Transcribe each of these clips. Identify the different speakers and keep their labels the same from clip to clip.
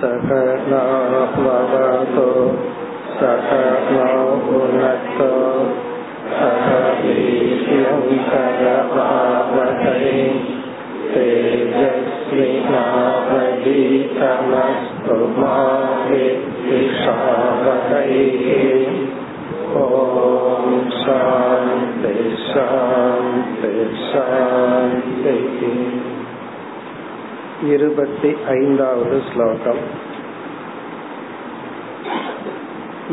Speaker 1: सकलावतो सकलो पुनक्तो सह वीर्यङ्करभावकै तेजस्विनावदीतमस्तु मा विद्विषावकैः ॐ शान्ति शान्ति शान्तिः இருपति ऐन्दावद् श्लोकम्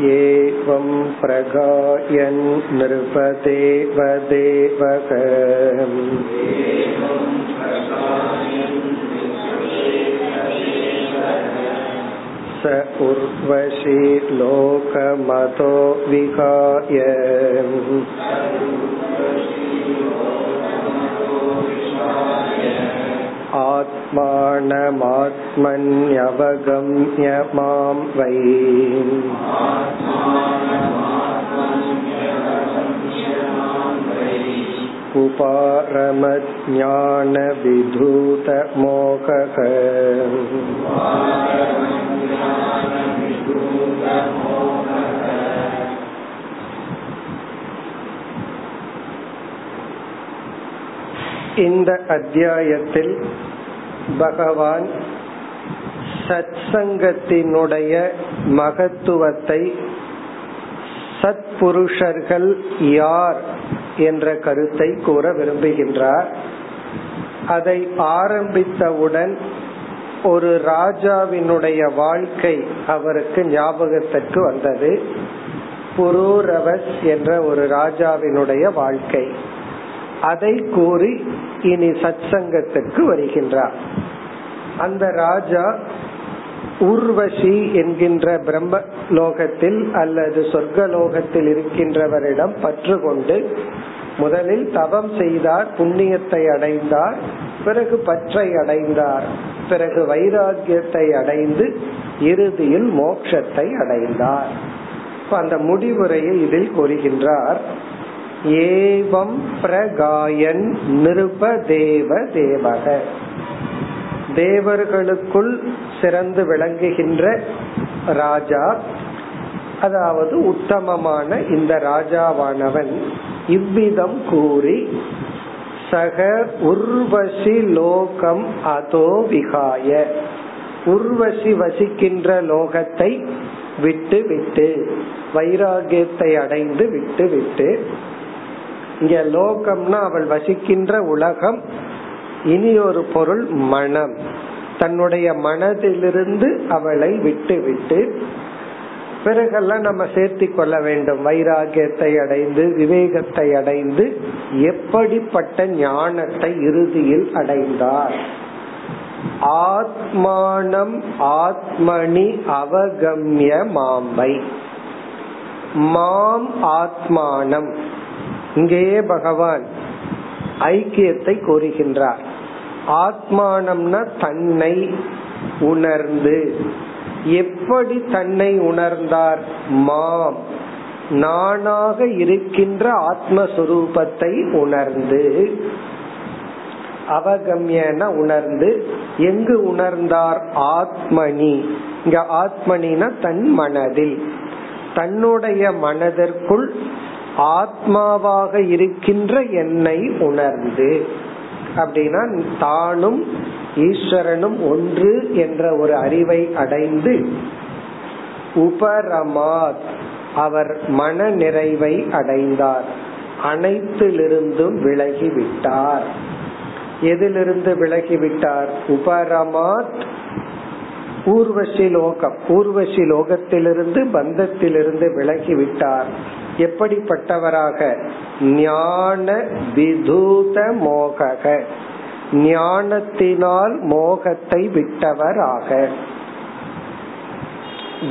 Speaker 1: एवं प्रगायन् नृपदेवदेवक स उर्वशी लोकमतो विकाय आत्मानमात्मन्यवगम्य मां वै उपारमज्ञानविधूतमोहः இந்த அத்தியாயத்தில் பகவான் சத்சங்கத்தினுடைய மகத்துவத்தை சத்புருஷர்கள் யார் என்ற கருத்தை கூற விரும்புகின்றார். அதை ஆரம்பித்தவுடன் ஒரு ராஜாவினுடைய வாழ்க்கை அவருக்கு ஞாபகத்திற்கு வந்தது. புரூரவஸ் என்ற ஒரு ராஜாவினுடைய வாழ்க்கை. அதை கூறி இனி சத்சங்கத்திற்கு வருகின்றார். அந்த ராஜா ஊர்வசி என்கின்ற பிரம்ம லோகத்தில் அல்லது சொர்க்க லோகத்தில் இருக்கின்றவரிடம் பற்று கொண்டு முதலில் தவம் செய்தார் புண்ணியத்தை அடைந்தார் பிறகு பற்றை அடைந்தார். பிறகு வைராகியத்தை அடைந்து இறுதியில் மோட்சத்தை அடைந்தார். அந்த முடிவுரையை இதில் கூறுகின்றார் ஏவம் பிரகாயன் நிருபதேவ தேவக. தேவர்களுக்குள் சிறந்து விளங்குகின்ற ராஜா அதாவது உத்தமமான இந்த ராஜாவானவன் இவ்விதம் கூறி சக உர்வசி லோகம் அதோ விகாய. உர்வசி வசிக்கின்ற லோகத்தை விட்டு விட்டு வைராகியத்தை அடைந்து விட்டு விட்டு இங்க லோகம்னா அவள் வசிக்கின்ற உலகம் இனி ஒரு பொருள் மனம். தன்னுடைய மனதிலிருந்து அவளை விட்டு விட்டு பிறகெல்லாம் நம்ம சேர்த்தி கொள்ள வேண்டும். வைராகியத்தை அடைந்து விவேகத்தை அடைந்து எப்படிப்பட்ட ஞானத்தை இறுதியில் அடைந்தார். ஆத்மானம் ஆத்மனி அவகம்ய மாம்பை மாம் ஆத்மானம். இங்கேயே பகவான் ஐக்கியத்தை கோருகின்றார் ஆத்மானம்னா தன்னை உணர்ந்து. எப்படி தன்னை உணர்ந்தார்? மாம். நானாக இருக்கின்ற ஆத்மஸ்வரூபத்தை உணர்ந்து. அவகம்யன உணர்ந்து. எங்கு உணர்ந்தார்? ஆத்மனி. இங்க ஆத்மனினா தன் மனதில். தன்னுடைய மனதிற்குள் ஆத்மாவாக இருக்கின்ற என்னை உணர்ந்து அப்படின்னா தானும் ஈஸ்வரனும் ஒன்று என்ற ஒரு அறிவை அடைந்து உபரமாத் அவர் மன நிறைவை அடைந்தார். அனைத்திலிருந்தும் விலகிவிட்டார். எதிலிருந்து விலகிவிட்டார்? உபரமாத் ஊர்வசி லோகம் ஊர்வசி லோகத்திலிருந்து பந்தத்திலிருந்து விலகிவிட்டார். எப்படிப்பட்டவராக? ஞான விதூத மோகக. ஞானத்தினால் மோகத்தை விட்டவராக.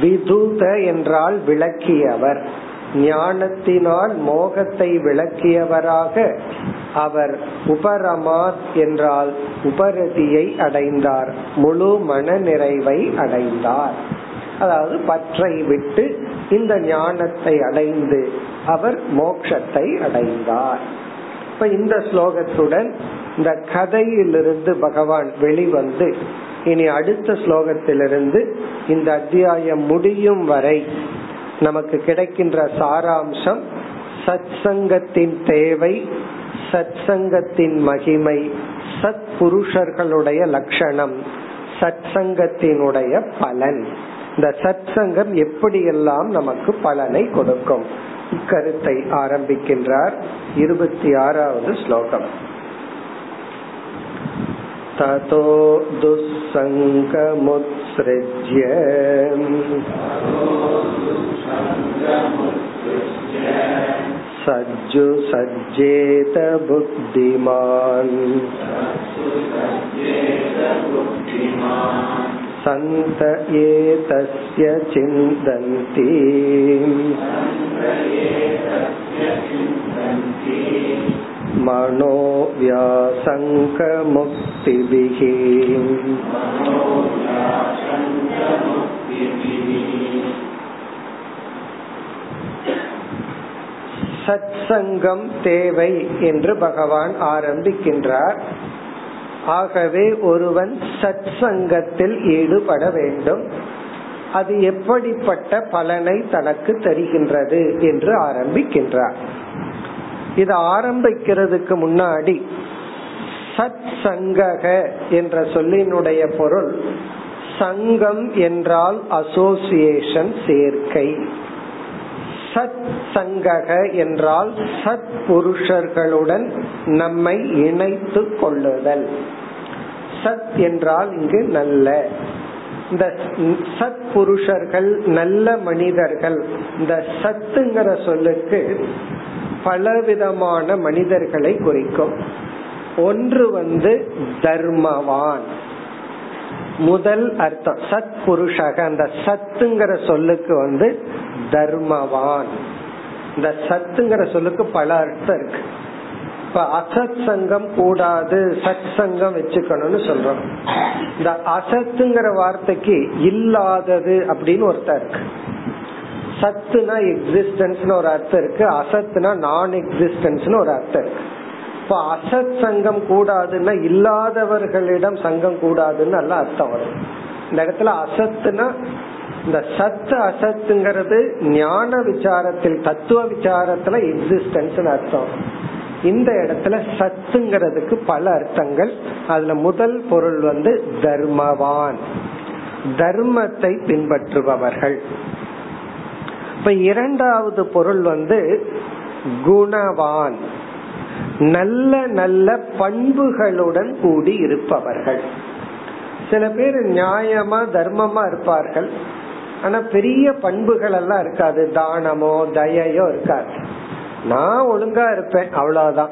Speaker 1: விதூத என்றால் விளக்கியவர். ஞானத்தினால் மோகத்தை விளக்கியவராக அவர் உபரமாத் என்றால் உபரதியை அடைந்தார். முழு மன நிறைவை அடைந்தார். அதாவது பற்றை விட்டு இந்த ஞானத்தை அடைந்து அவர் மோட்சத்தை அடைந்தார். இப்ப இந்த ஸ்லோகத்துடன் இந்த கதையிலிருந்து பகவான் வெளிவந்து இனி அடுத்த ஸ்லோகத்திலிருந்து இந்த அத்தியாயம் முடியும் வரை நமக்கு கிடைக்கின்ற சாராம்சம் சத் சங்கத்தின் தேவை சத் சங்கத்தின் மகிமை சத் புருஷர்களுடைய லட்சணம் சத் சங்கத்தினுடைய பலன். இந்த சத் சங்கம் எப்படியெல்லாம் நமக்கு பலனை கொடுக்கும் இக்கருத்தை ஆரம்பிக்கின்றார் இருபத்தி ஆறாவது ஸ்லோகம் ततो दुःसङ्गमुत्सृज्य सज्जु सज्जेत बुद्धिमान् सन्त एतस्य चिन्तन्ति मनो व्यासङ्गमुक्तिभिः சத் சங்கம் தேவை என்று பகவான் ஆரம்பிக்கின்றார் ஆகவே ஒருவன் சத் சங்கத்தில் ஈடுபட வேண்டும். அது எப்படிப்பட்ட பலனை தனக்கு தருகின்றது என்று ஆரம்பிக்கின்றார். இது ஆரம்பிக்கிறதுக்கு முன்னாடி சத் சங்கக என்ற சொல்லினுடைய பொருள் சங்கம் என்றால் அசோசியேஷன் சேர்க்கை. சத் சங்கக என்றால் சத் புருஷர்களுடன் நம்மை இணைத்து கொள்ளுதல். சத் என்றால் இங்கு நல்ல. இந்த சத் புருஷர்கள் நல்ல மனிதர்கள். இந்த சத்துங்கிற சொல்லுக்கு பலவிதமான மனிதர்களை குறிக்கும். ஒன்று வந்து தர்மவான். முதல் அர்த்தம் சத் புருஷக. அந்த சத்துங்கிற சொல்லுக்கு வந்து தர்மவான். இந்த சத்துங்கிற சொல்லுக்கு பல அர்த்தம் இருக்கு. இப்ப அசத் சங்கம் கூடாது சத் சங்கம் வச்சுக்கணும்னு சொல்றோம். இந்த அசத்துங்கிற வார்த்தைக்கு இல்லாதது அப்படின்னு ஒருத்தர் இருக்கு. சத்துனா எக்ஸிஸ்டன்ஸ் ஒரு அர்த்தம் இருக்கு அசத்துனா நான் எக்ஸிஸ்டன்ஸ்னு ஒரு அர்த்தம் இருக்கு. இப்ப அசத் சங்கம் கூடாதுன்னா இல்லாதவர்களிடம் சங்கம் கூடாதுன்னு நல்லா அர்த்தம் வரும். இந்த இடத்துல அசத்துனா இந்த சத்து அசத்துங்கிறது ஞான விசாரத்தில் தத்துவ விசாரத்துல எக்ஸிஸ்டன்ஸ் அர்த்தம் இந்த இடத்துல சத்துங்கிறதுக்கு பல அர்த்தங்கள். அதுல முதல் பொருள் வந்து தர்மவான். தர்மத்தை பின்பற்றுபவர்கள். இப்ப இரண்டாவது பொருள் வந்து குணவான். நல்ல நல்ல பண்புகளுடன் கூடி இருப்பவர்கள். சில பேர் நியாயமா தர்மமா இருப்பார்கள். ஆனா பெரிய பண்புகள் எல்லாம் இருக்காது. தானமோ தயையோ இருக்காது. நான் ஒழுங்கா இருப்பேன் அவ்வளவுதான்.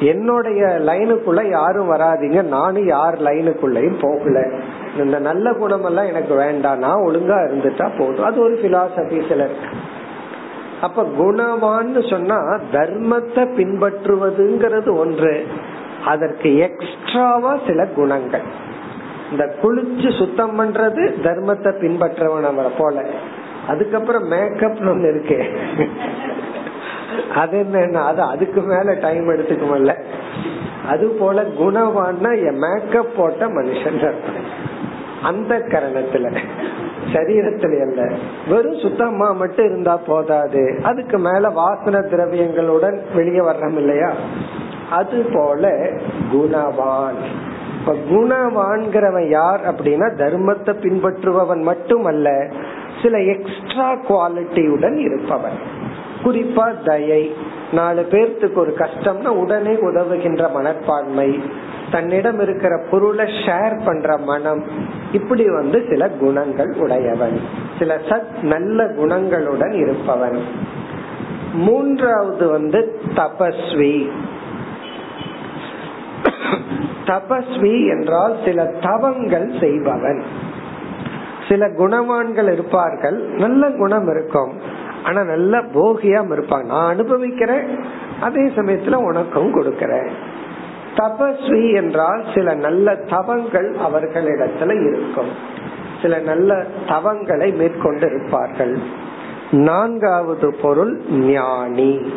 Speaker 1: என்னுடைய லைனுக்குள்ள யாரும் வராதிங்க. நானும் யார் லைனுக்குள்ளயும் போகல. இந்த நல்ல குணமெல்லாம் எனக்கு வேண்டாம். நான் ஒழுங்கா இருந்துட்டா போதும். அது ஒரு பிலாசபி சிலருக்கு அப்ப குணவான்னு சொன்னா தர்மத்தை பின்பற்றுவதுங்கிறது ஒன்று. அதற்கு எக்ஸ்ட்ராவா சில குணங்கள். இந்த குளிச்சு சுத்தம் பண்றது தர்மத்தை பின்பற்றவன போல. அதுக்கப்புறம் மேக்கப் ஒண்ணு இருக்கு. அது என்ன அது அதுக்கு மேல டைம் எடுத்துக்குமல்ல. அது போல குணவான்னா மேக்கப் போட்ட மனுஷன் அந்த கரணத்துல. சரீரத்துல அல்ல வெறும் சுத்தமா மட்டும் இருந்தா போதாது. அதுக்கு மேல வாசன திரவியங்களுடன் வெளியே வர்றோம் இல்லையா? அது போல குணவான். இப்ப குணவான்கிறவன் யார் அப்படின்னா தர்மத்தை பின்பற்றுபவன் மட்டுமல்ல சில எக்ஸ்ட்ரா குவாலிட்டியுடன் இருப்பவன். குறிப்பா தயை. நாலு பேர்த்துக்கு ஒரு கஷ்டம்னா உடனே உதவுகின்ற மனப்பான்மை. தன்னிடம் இருக்கிற பொருளை ஷேர் பண்ற மனம். இப்படி வந்து சில குணங்கள் உடையவன். சில சத் நல்ல குணங்களுடன் இருப்பவன். மூன்றாவது வந்து தபஸ்வி. தபஸ்வி என்றால் சில தவங்கள் செய்பவன். சில குணவான்கள் இருப்பார்கள். நல்ல குணம் இருக்கும். ஆனா நல்ல போகியாம இருப்பாங்க. நான் அனுபவிக்கிறேன் அதே சமயத்துல உனக்கும் கொடுக்கறேன். தபஸ்வி என்றால் சில நல்ல தவங்கள் அவர்களிடத்துல இருக்கும். சில நல்ல தவங்களை மேற்கொண்டு இருப்பார்கள். நான்காவது பொருள் ஞானி.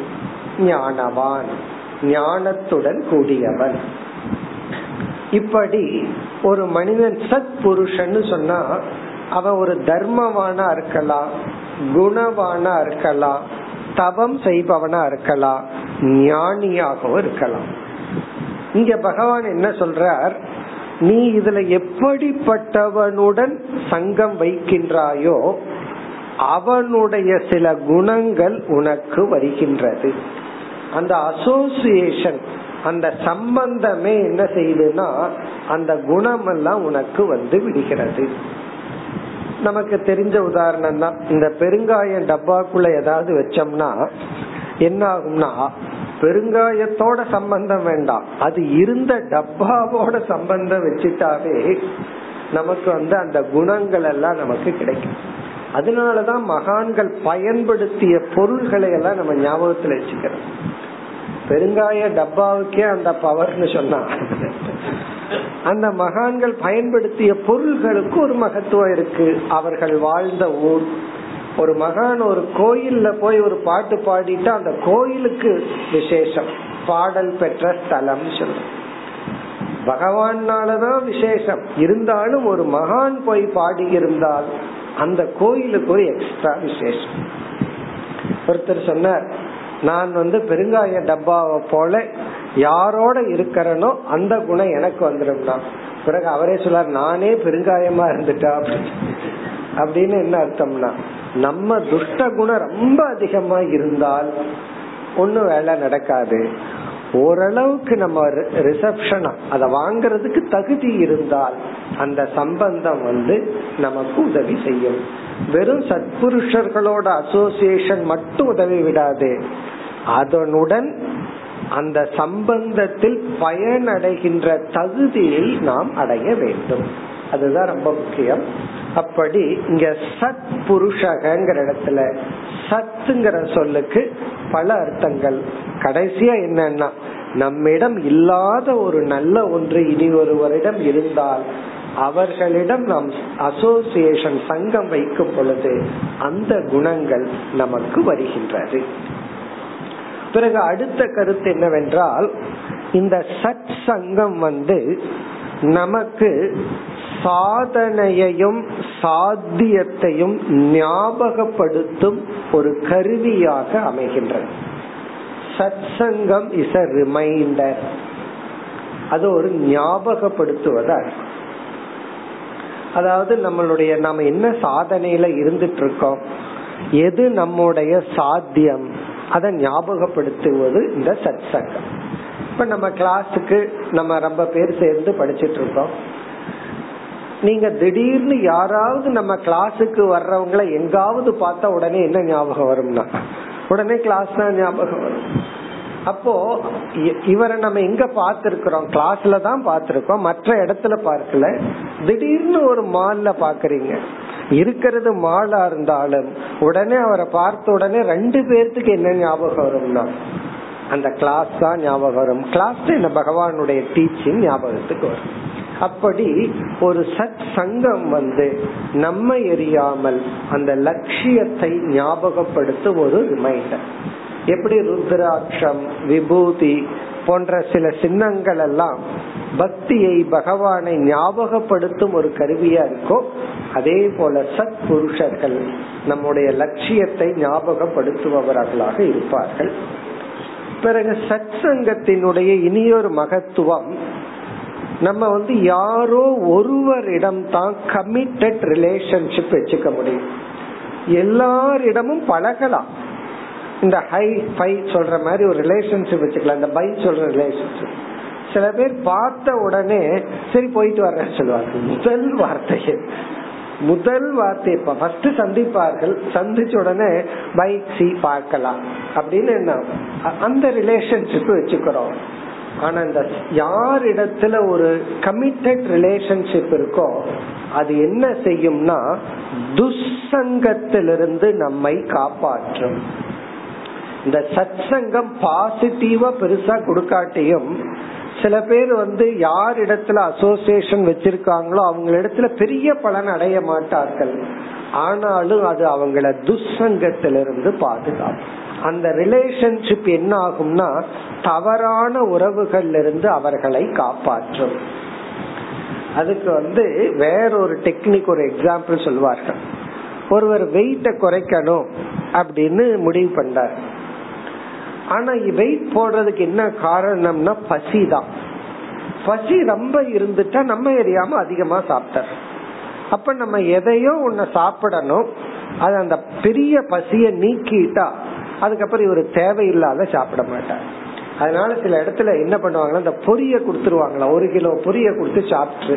Speaker 1: ஞானவான். ஞானத்துடன் கூடியவன். இப்படி ஒரு மனிதன் சத் புருஷன் சொன்னா அவன் ஒரு தர்மவானா இருக்கலாம். குணவானா இருக்கலாம் தவம் செய்பவனா இருக்கலாம் ஞானியாகவும் இருக்கலாம். இங்க பகவான் என்ன சொல்றார்? நீ இதுல எப்படிப்பட்டவனுடன் சங்கம் வைக்கின்றாயோ அவனுடைய சில குணங்கள் உனக்கு வருகின்றது. அந்த அசோசியேஷன் அந்த சம்பந்தமே என்ன செய்யுதுன்னா அந்த குணமெல்லாம் உனக்கு வந்து விடுகிறது. நமக்கு தெரிஞ்ச உதாரணம் தான் இந்த பெருங்காயம் டப்பாக்குள்ள ஏதாவது வச்சோம்னா என்ன ஆகும்னா பெருங்காயத்தோட சம்பந்தம் வேண்டாம். அது இருந்த டப்பாவோட சம்பந்தம் வச்சுட்டாவே நமக்கு வந்து அந்த குணங்கள் எல்லாம் நமக்கு கிடைக்கும். அதனாலதான் மகான்கள் பயன்படுத்திய பொருள்களை எல்லாம் நம்ம ஞாபகத்துல வச்சுக்கிறோம். பெருங்காய டப்பாவுக்கே அந்த பவர்னு சொன்னா அந்த மகான்கள் பயன்படுத்திய பொருள்களுக்கு ஒரு மகத்துவம் இருக்கு. அவர்கள் வாழ்ந்த ஊர். ஒரு மகான் ஒரு கோயில்ல போய் ஒரு பாட்டு பாடிட்டா அந்த கோயிலுக்கு விசேஷம். பாடல் பெற்ற ஸ்தலம் சொல்லும் பகவானாலதான் விசேஷம். இருந்தாலும் ஒரு மகான் போய் பாடி இருந்தால் அந்த கோயிலுக்கு ஒரு எக்ஸ்ட்ரா விசேஷம். ஒருத்தர் சொன்னார் நான் வந்து பெருங்காய டப்பாவை போல யாரோட இருக்கிறனோ அந்த குணம் எனக்கு வந்துடும்னா பிறகு அவரே சொல்லார் நானே பெருங்காயமா இருந்துட்டா அப்படின்னு. என்ன அர்த்தம்னா நம்ம துஷ்ட குணம் ரொம்ப அதிகமா இருந்தால் ஒன்னும் வேலை நடக்காது. ஓரளவுக்கு நம்ம ரிசப்ஷனா அதை வாங்கறதுக்கு தகுதி இருந்தால் அந்த சம்பந்தம் வந்து நமக்கு உதவி செய்யும். வெறும் சத்புருஷர்களோட அசோசியேஷன் மட்டும் உதவி விடாது. அதனுடன் அந்த சம்பந்தத்தில் பயனடைகின்ற தகுதியை நாம் அடைய வேண்டும். அதுதான் ரொம்ப முக்கியம். அப்படி இங்க சத் புருஷகங்கிற இடத்துல சத்துங்கிற சொல்லுக்கு பல அர்த்தங்கள். கடைசியா என்னன்னா நம்மிடம் இல்லாத ஒரு நல்ல ஒன்று இனி ஒருவரிடம் இருந்தால் அவர்களிடம் நாம் அசோசியேஷன் சங்கம் வைக்கும் பொழுது அந்த குணங்கள் நமக்கு வருகின்றது. பிறகு அடுத்த கருத்து என்னவென்றால் இந்த சத் சங்கம் வந்து நமக்கு சாதனையையும் சாத்தியத்தையும் ஞாபகப்படுத்தும் ஒரு கருவியாக அமைகின்றது. சத் சங்கம் இஸ் அ ரிமைண்டர் அது ஒரு ஞாபகப்படுத்துவதா அதாவது நம்மளுடைய நம்ம என்ன சாதனையில இருந்துட்டு இருக்கோம்? எது நம்முடைய சாத்தியம்? அதை ஞாபகப்படுத்துவது இந்த சத் சங்கம் இப்ப நம்ம கிளாஸுக்கு நம்ம ரொம்ப பேர் சேர்ந்து படிச்சிட்டு இருக்கோம் நீங்க திடீர்னு யாராவது நம்ம கிளாஸுக்கு வர்றவங்கள எங்காவது பார்த்தா உடனே என்ன ஞாபகம் வரும்னா உடனே கிளாஸ் தான் ஞாபகம் வரும். அப்போ இவரை நம்ம எங்க பார்த்திருக்கிறோம்? கிளாஸ்ல தான் பார்த்திருக்கோம். மற்ற இடத்துல பார்க்கல. திடீர்னு ஒரு மால்ல பாக்குறீங்க இருக்கிறது மாலா இருந்தாலும் உடனே அவரை பார்த்த உடனே ரெண்டு பேர்த்துக்கு என்ன ஞாபகம் வரும்னா அந்த கிளாஸ் தான் ஞாபகம் வரும். கிளாஸ் என்ன பகவானுடைய டீச்சிங் ஞாபகத்துக்கு வரும். அப்படி ஒரு சத் சங்கம் வந்து நம்ம எரியாமல் அந்த லட்சியத்தை ஞாபகப்படுத்தும் ஒரு ரிமைண்டர் எப்படி ருத்ராட்சம் விபூதி போன்ற சில சின்னங்கள் எல்லாம் பக்தியை பகவானை ஞாபகப்படுத்தும் ஒரு கருவியா இருக்கோ அதே போல சத் புருஷர்கள் நம்முடைய லட்சியத்தை ஞாபகப்படுத்துபவர்களாக இருப்பார்கள். பிறகு சத் சங்கத்தினுடைய இனியொரு மகத்துவம் நம்ம வந்து யாரோ ஒருவரிடம் தான் கமிட்டட் ரிலேஷன்ஷிப் வச்சுக்க முடியும். எல்லாரிடமும் பழகலாம். இந்த ஹை ஃபை சொல்ற மாதிரி ஒரு ரிலேஷன்ஷிப் வச்சுக்கலாம். இந்த பை சொல்ற ரிலேஷன்ஷிப் சில பேர் பார்த்த உடனே சரி போயிட்டு வர்றேன்னு சொல்லுவாங்க. முதல் வார்த்தையை. முதல் வார்த்தை இப்ப ஃபர்ஸ்ட் சந்திப்பார்கள் சந்திச்ச உடனே பைக் சி பார்க்கலாம். அப்படின்னு என்ன? அந்த ரிலேஷன்ஷிப் வச்சுக்கிறோம். ஆனா இந்த யார் இடத்துல ஒரு கமிட்டட் ரிலேஷன்ஷிப் இருக்கோ அது என்ன செய்யும்னா துசங்கத்திலிருந்து நம்மை காப்பாற்றும். இந்த சத் சங்கம் பாசிட்டிவா பெருசா கொடுக்காட்டியும் சில பேர் வந்து யார் இடத்துல அசோசியேஷன் வச்சிருக்காங்களோ அவங்க இடத்துல பெரிய பலன் அடைய மாட்டார்கள். ஆனாலும் அது அவங்கள துசங்கத்திலிருந்து பாதுகாக்கும். அந்த ரிலேஷன்ஷிப் என்ன ஆகும்னா தவறான உறவுகள்ல இருந்து அவர்களை காப்பாற்றும். அதுக்கு வந்து வேறொரு டெக்னிக் ஒரு எக்ஸாம்பிள் சொல்வார்கள். ஒருவர் வெயிட்ட குறைக்கணும் அப்படின்னு முடிவு பண்ணார் ஆனா வெயிட் போடுறதுக்கு என்ன காரணம்னா பசி தான். பசி ரொம்ப இருந்துட்டா நம்ம எரியாம அதிகமா சாப்பிட்டார் அப்ப நம்ம எதையோ ஒன்ன சாப்பிடணும். அது அந்த பெரிய பசிய நீக்கிட்டா அதுக்கப்புறம் இவர் தேவையில்லாத சாப்பிட மாட்டார். அதனால சில இடத்துல என்ன பண்ணுவாங்கன்னா இந்த பொரிய கொடுத்துருவாங்களா ஒரு கிலோ பொரிய கொடுத்து சாப்பிட்டு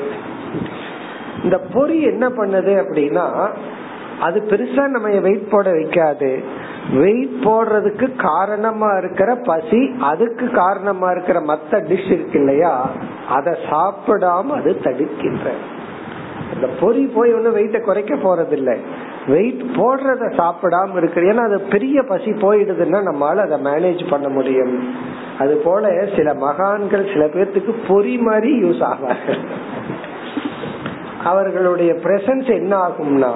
Speaker 1: இந்த பொரி என்ன பண்ணுது அப்படின்னா அது பெருசா நம்ம வெயிட் போட வைக்காது. வெயிட் போடுறதுக்கு காரணமா இருக்கிற பசி அதுக்கு காரணமா இருக்கிற மத்த டிஷ் இருக்கு இல்லையா அதை சாப்பிடாம அது தடுக்கின்ற. இந்த பொறி போய் ஒண்ணு வெயிட்ட குறைக்க போறது இல்லை வெயிட் போடுறத சாப்பிடாம இருக்கு ஏன்னா அது பெரிய பசி போயிடுதுன்னா நம்மளால அதை மேனேஜ் பண்ண முடியும். அது போல சில மகான்கள் சில பேர்த்துக்கு பொறி மாதிரி யூஸ் ஆவார்கள். அவர்களுடைய பிரசன்ஸ் என்ன ஆகும்னா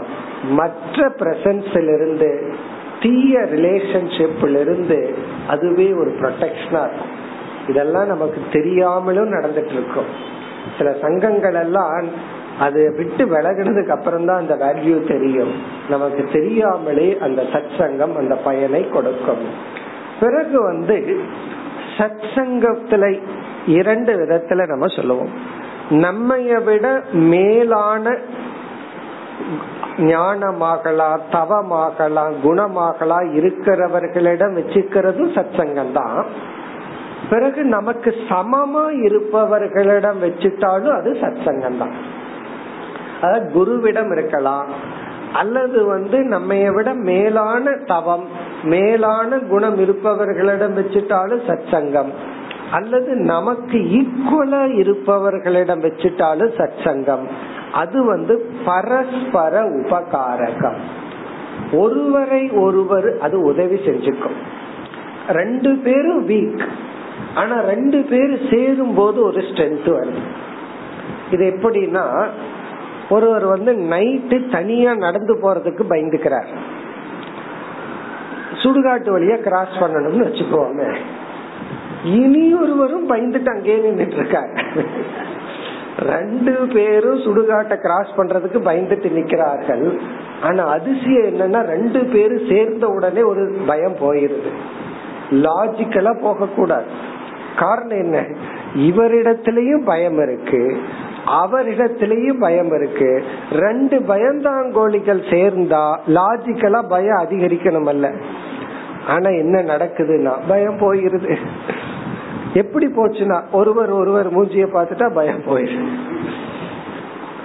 Speaker 1: மற்ற பிரசன்ஸ்ல இருந்து தீய ரிலேஷன்ஷிப்ல இருந்து அதுவே ஒரு ப்ரொடெக்ஷனா இருக்கும். இதெல்லாம் நமக்கு தெரியாமலும் நடந்துட்டு இருக்கும் சில சங்கங்கள் எல்லாம் அது விட்டு விலகினதுக்கு அப்புறம் தான் அந்த வேல்யூ தெரியும். நமக்கு தெரியாமலே அந்த சத் சங்கம் அந்த பயனை கொடுக்கும். பிறகு வந்து சத் சங்கத்துல இரண்டு விதத்துல நம்ம சொல்லுவோம். நம்மைய விட மேலான ஞானமாகலாம் தவமாகலாம் குணமாகலாம் இருக்கிறவர்களிடம் வச்சுக்கிறதும் சத் சங்கம் தான் பிறகு நமக்கு சமமா இருப்பவர்களிடம் வச்சுட்டாலும் அது சத்சங்கம் தான் அதாவது குருவிடம் இருக்கலாம். அல்லது வந்து நம்ம விட மேலான தவம் மேலான குணம் இருப்பவர்களிடம் வச்சுட்டாலும் சத்சங்கம். அல்லது நமக்கு ஈக்குவலா இருப்பவர்களிடம் வச்சுட்டாலும் சத் சங்கம் அது வந்து பரஸ்பர உபகாரகம். ஒருவரை ஒருவர் அது உதவி செஞ்சுக்கும். ரெண்டு பேரும் வீக் ஆனா ரெண்டு பேர் சேரும் போது ஒரு ஸ்ட்ரென்த் வருது. இது எப்படின்னா ஒருவர் வந்து நைட்டு தனியா நடந்து போறதுக்கு பயந்துக்கிறார். சுடுகாட்டு வழியா கிராஸ் பண்ணணும்னு வச்சுக்கோமே. இனி ஒருவரும் பயந்துட்டு அங்கே நின்றுட்டு இருக்காரு. ரெண்டு பேரும் சுடுகாட்டை கிராஸ் பண்றதுக்கு பயந்துட்டு நிக்கிறார்கள். ஆனா அதிசயம் என்னன்னா ரெண்டு பேரும் சேர்ந்த உடனே ஒரு பயம் போயிருது. லாஜிக்கலா போக கூடாது காரணம் என்ன? இவரிடத்திலயும் பயம் இருக்கு. அவரிடத்திலயும் பயம் இருக்கு. ரெண்டு பயந்தாங்கோழிகள் சேர்ந்தா லாஜிக்கலா பயம் அதிகரிக்கணும் அல்ல ஆனா என்ன நடக்குதுன்னா பயம் போயிருது. எப்படி போச்சுன்னா ஒருவர் ஒருவர் மூஞ்சிய பார்த்துட்டா பயம் போயிரு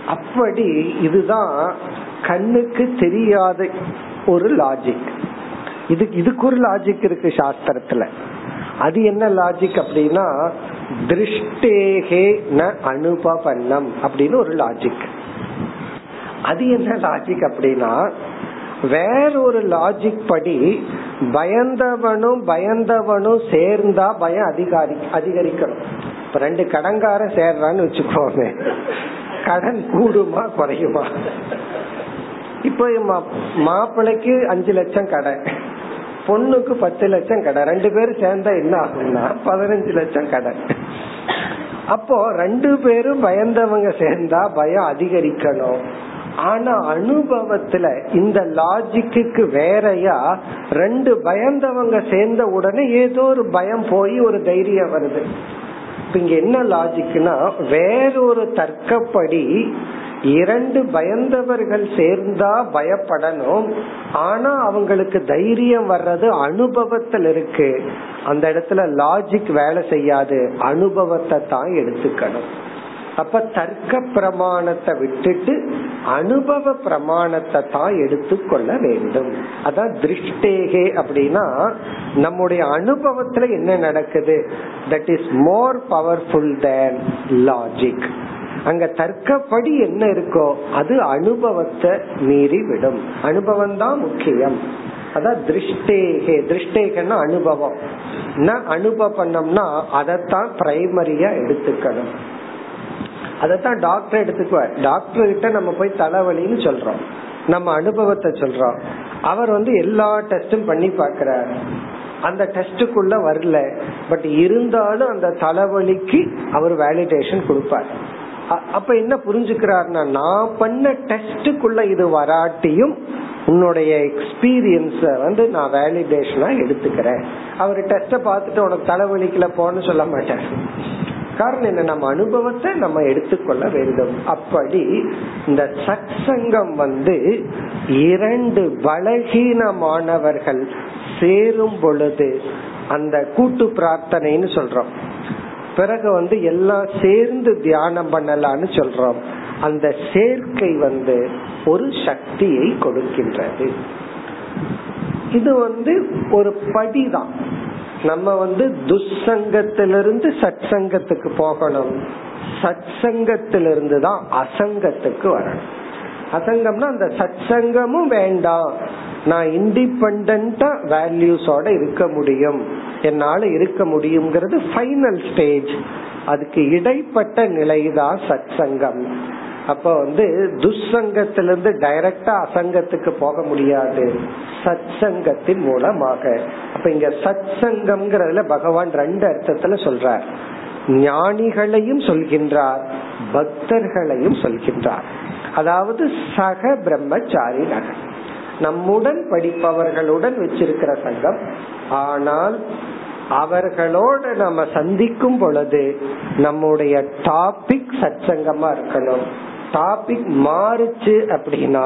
Speaker 1: அப்படி இதுதான் கண்ணுக்கு தெரியாத ஒரு லாஜிக் இது இதுக்கு ஒரு லாஜிக் இருக்கு சாஸ்திரத்துல. அது என்ன லாஜிக் அப்படின்னா திருஷ்டேகே ந அனுபவன்னம் அப்படின்னு ஒரு லாஜிக் அது என்ன லாஜிக் அப்படின்னா வேறொரு லாஜிக் படி பயந்தவனும் பயந்தவனும் சேர்ந்தா பயம் அதிகாரி அதிகரிக்கணும். இப்ப ரெண்டு கடன்காரன் சேர்றான்னு வச்சுக்கோங்க கடன் கூடுமா குறையுமா? இப்போ மாப்பிள்ளைக்கு அஞ்சு லட்சம் கடன் பொண்ணுக்கு பத்து லட்சம் கடன் ரெண்டு பேரும் சேர்ந்தா என்ன ஆகும்னா பதினஞ்சு லட்சம் கடன். அப்போ ரெண்டு பேரும் பயந்தவங்க சேர்ந்தா பயம் அதிகரிக்கணும். ஆனா அனுபவத்துல இந்த லாஜிக்கு வேறையா ரெண்டு பயந்தவங்க சேர்ந்த உடனே ஏதோ ஒரு பயம் போய் ஒரு தைரியம் வருது. இங்க என்ன லாஜிக்னா வேறொரு தர்க்கப்படி இரண்டு பயந்தவர்கள் சேர்ந்தா பயப்படணும். ஆனா அவங்களுக்கு தைரியம் வர்றது அனுபவத்தில் இருக்கு. அந்த இடத்துல லாஜிக் வேலை செய்யாது. அனுபவத்தை தான் எடுத்துக்கணும். அப்ப தர்க்க பிரமாணத்தை விட்டுட்டு அனுபவ பிரமாணத்தை தான் எடுத்துக்கொள்ள வேண்டும். அதான் திருஷ்டேகே அப்படின்னா நம்முடைய அனுபவத்துல என்ன நடக்குது? That is more powerful than logic அங்க தர்க்கப்படி என்ன இருக்கோ அது அனுபவத்தை மீறி விடும் அனுபவம் தான் முக்கியம். அதான் திருஷ்டேகே. திருஷ்டேகன்னா அனுபவம். அனுபவம் பண்ணோம்னா அதைத்தான் பிரைமரியா எடுத்துக்கணும். அதத்தான் டாக்டர் எடுத்துக்குவார். டாக்டர் கிட்ட நம்ம போய் தலைவலின்னு சொல்றோம். நம்ம அனுபவத்தை சொல்றோம். அவர் வந்து எல்லா டெஸ்டும் பண்ணி பாக்கிறார் அந்த டெஸ்டுக்குள்ள வரல. பட் இருந்தாலும் அந்த தலைவலிக்கு அவர் வேலிடேஷன் கொடுப்பார். அப்ப என்ன புரிஞ்சுக்கிறார்னா நான் பண்ண டெஸ்டுக்குள்ள இது வராட்டியும் உன்னுடைய எக்ஸ்பீரியன்ஸ வந்து நான் வேலிடேஷனா எடுத்துக்கிறேன். அவர் டெஸ்ட பார்த்துட்டு உனக்கு தலைவலிக்கல போன்னு சொல்ல மாட்டார். காரணம் என்ன? நம்ம அனுபவத்தை நம்ம எடுத்துக்கொள்ள வேண்டும். அப்படி இந்த சத் சங்கம் வந்து இரண்டு பலகீனமானவர்கள் சேரும் பொழுது அந்த கூட்டு பிரார்த்தனைன்னு சொல்றோம். பிறகு வந்து எல்லாம் சேர்ந்து தியானம் பண்ணலாம்னு சொல்றோம். அந்த சேர்க்கை வந்து ஒரு சக்தியை கொடுக்கின்றது. இது வந்து ஒரு படிதான். நம்ம வந்து துசங்கத்திலிருந்து சத் சங்கத்துக்கு போகணும். சத் சங்கத்திலிருந்து தான் அசங்கத்துக்கு வரணும். அசங்கம்னா அந்த சத் சங்கமும் வேண்டாம். நான் இண்டிபெண்டா வேல்யூஸோட இருக்க முடியும். என்னால இருக்க முடியுங்கிறது ஃபைனல் ஸ்டேஜ் அதுக்கு இடைப்பட்ட நிலைதான் சத் சங்கம் அப்ப வந்து துசங்கத்திலிருந்து டைரக்டா அசங்கத்துக்கு போக முடியாது. சத் சங்கத்தின் மூலமாக. அப்ப இங்க சத் சங்கம்ங்கிறதுல பகவான் ரெண்டு அர்த்தத்துல சொல்றார். ஞானிகளையும் சொல்கின்றார் பக்தர்களையும் சொல்கின்றார். அதாவது சக பிரம்மச்சாரி நகர் நம்முடன் படிப்பவர்களுடன் வச்சிருக்கிற சங்கம். ஆனால் அவர்களோட நம்ம சந்திக்கும் பொழுது நம்முடைய டாபிக் சச்சங்கமா இருக்கணும். டாபிக் மாறுச்சு அப்படின்னா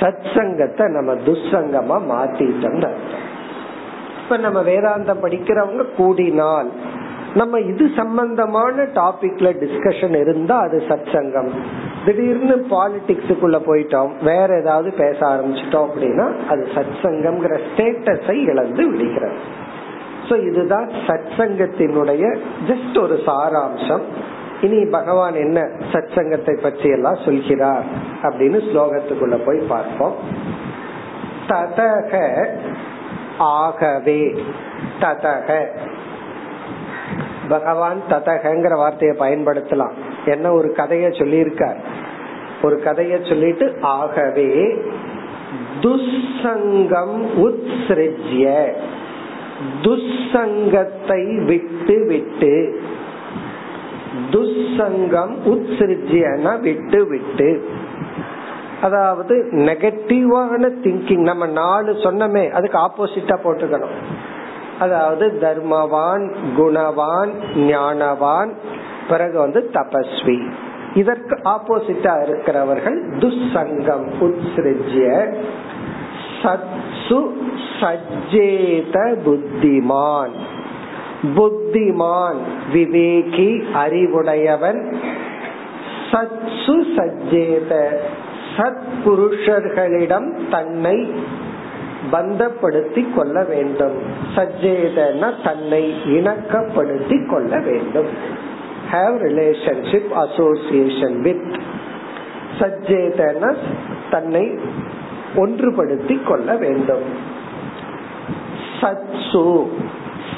Speaker 1: சத் சங்கத்தை நம்ம துசங்கமா மாத்திட்டோம்னு இப்ப நம்ம வேதாந்தம் படிக்கிறவங்க கூடினால் நம்ம இது சம்பந்தமான டாபிக்ல டிஸ்கஷன் இருந்தா அது சத் சங்கம் திடீர்னு பாலிடிக்ஸுக்குள்ள போயிட்டோம் வேற ஏதாவது பேச ஆரம்பிச்சிட்டோம் அப்படின்னா அது சத் சங்கம்ங்கிற ஸ்டேட்டஸை இழந்து விடுகிறது. ஸோ இதுதான் சத் சங்கத்தினுடைய ஜஸ்ட் ஒரு சாராம்சம். இனி பகவான் என்ன சத் சங்கத்தை பற்றி எல்லாம் சொல்கிறார் அப்படின்னு ஸ்லோகத்துக்குள்ள போய் பார்ப்போம். ததக ஆகவே ததக. பகவான் ததகங்கிற வார்த்தையை பயன்படுத்தலாம். என்ன ஒரு கதைய சொல்லியிருக்கார். ஒரு கதைய சொல்லிட்டு ஆகவே துசங்கம் உத்ஸ்ரிஜ்ய. துசங்கத்தை விட்டு விட்டு துசங்கம் உத்ஸ்ரிஜ்யன விட்டு விட்டு அதாவது நெகட்டிவான திங்கிங் நம்ம நாலு சொன்னமே அதுக்கு ஆப்போசிட்டா போட்டுக்கணும். அதாவது தர்மவான் குணவான் ஞானவான் பிறகு வந்து தபஸ்வி. இதற்கு ஆப்போசிட்டா இருக்கிறவர்கள் துசங்கம் உத்ஸ்ரிஜ்ய சத்சு சஜ்ஜேத புத்திமான். புத்திமான் விவேகி அறிவுடையவன். சத்சு சஜ்ஜேத சத் புருஷர்களிடம் தன்னை பந்தப்படுத்தி கொள்ள வேண்டும். சஜ்ஜேதன தன்னை இணக்கப்படுத்தி கொள்ள வேண்டும். ஹாவ் ரிலேஷன்ஷிப் அசோசியேஷன் வித் சஜ்ஜேதன தன்னை ஒன்றுபடுத்தி கொள்ள வேண்டும். சத்சு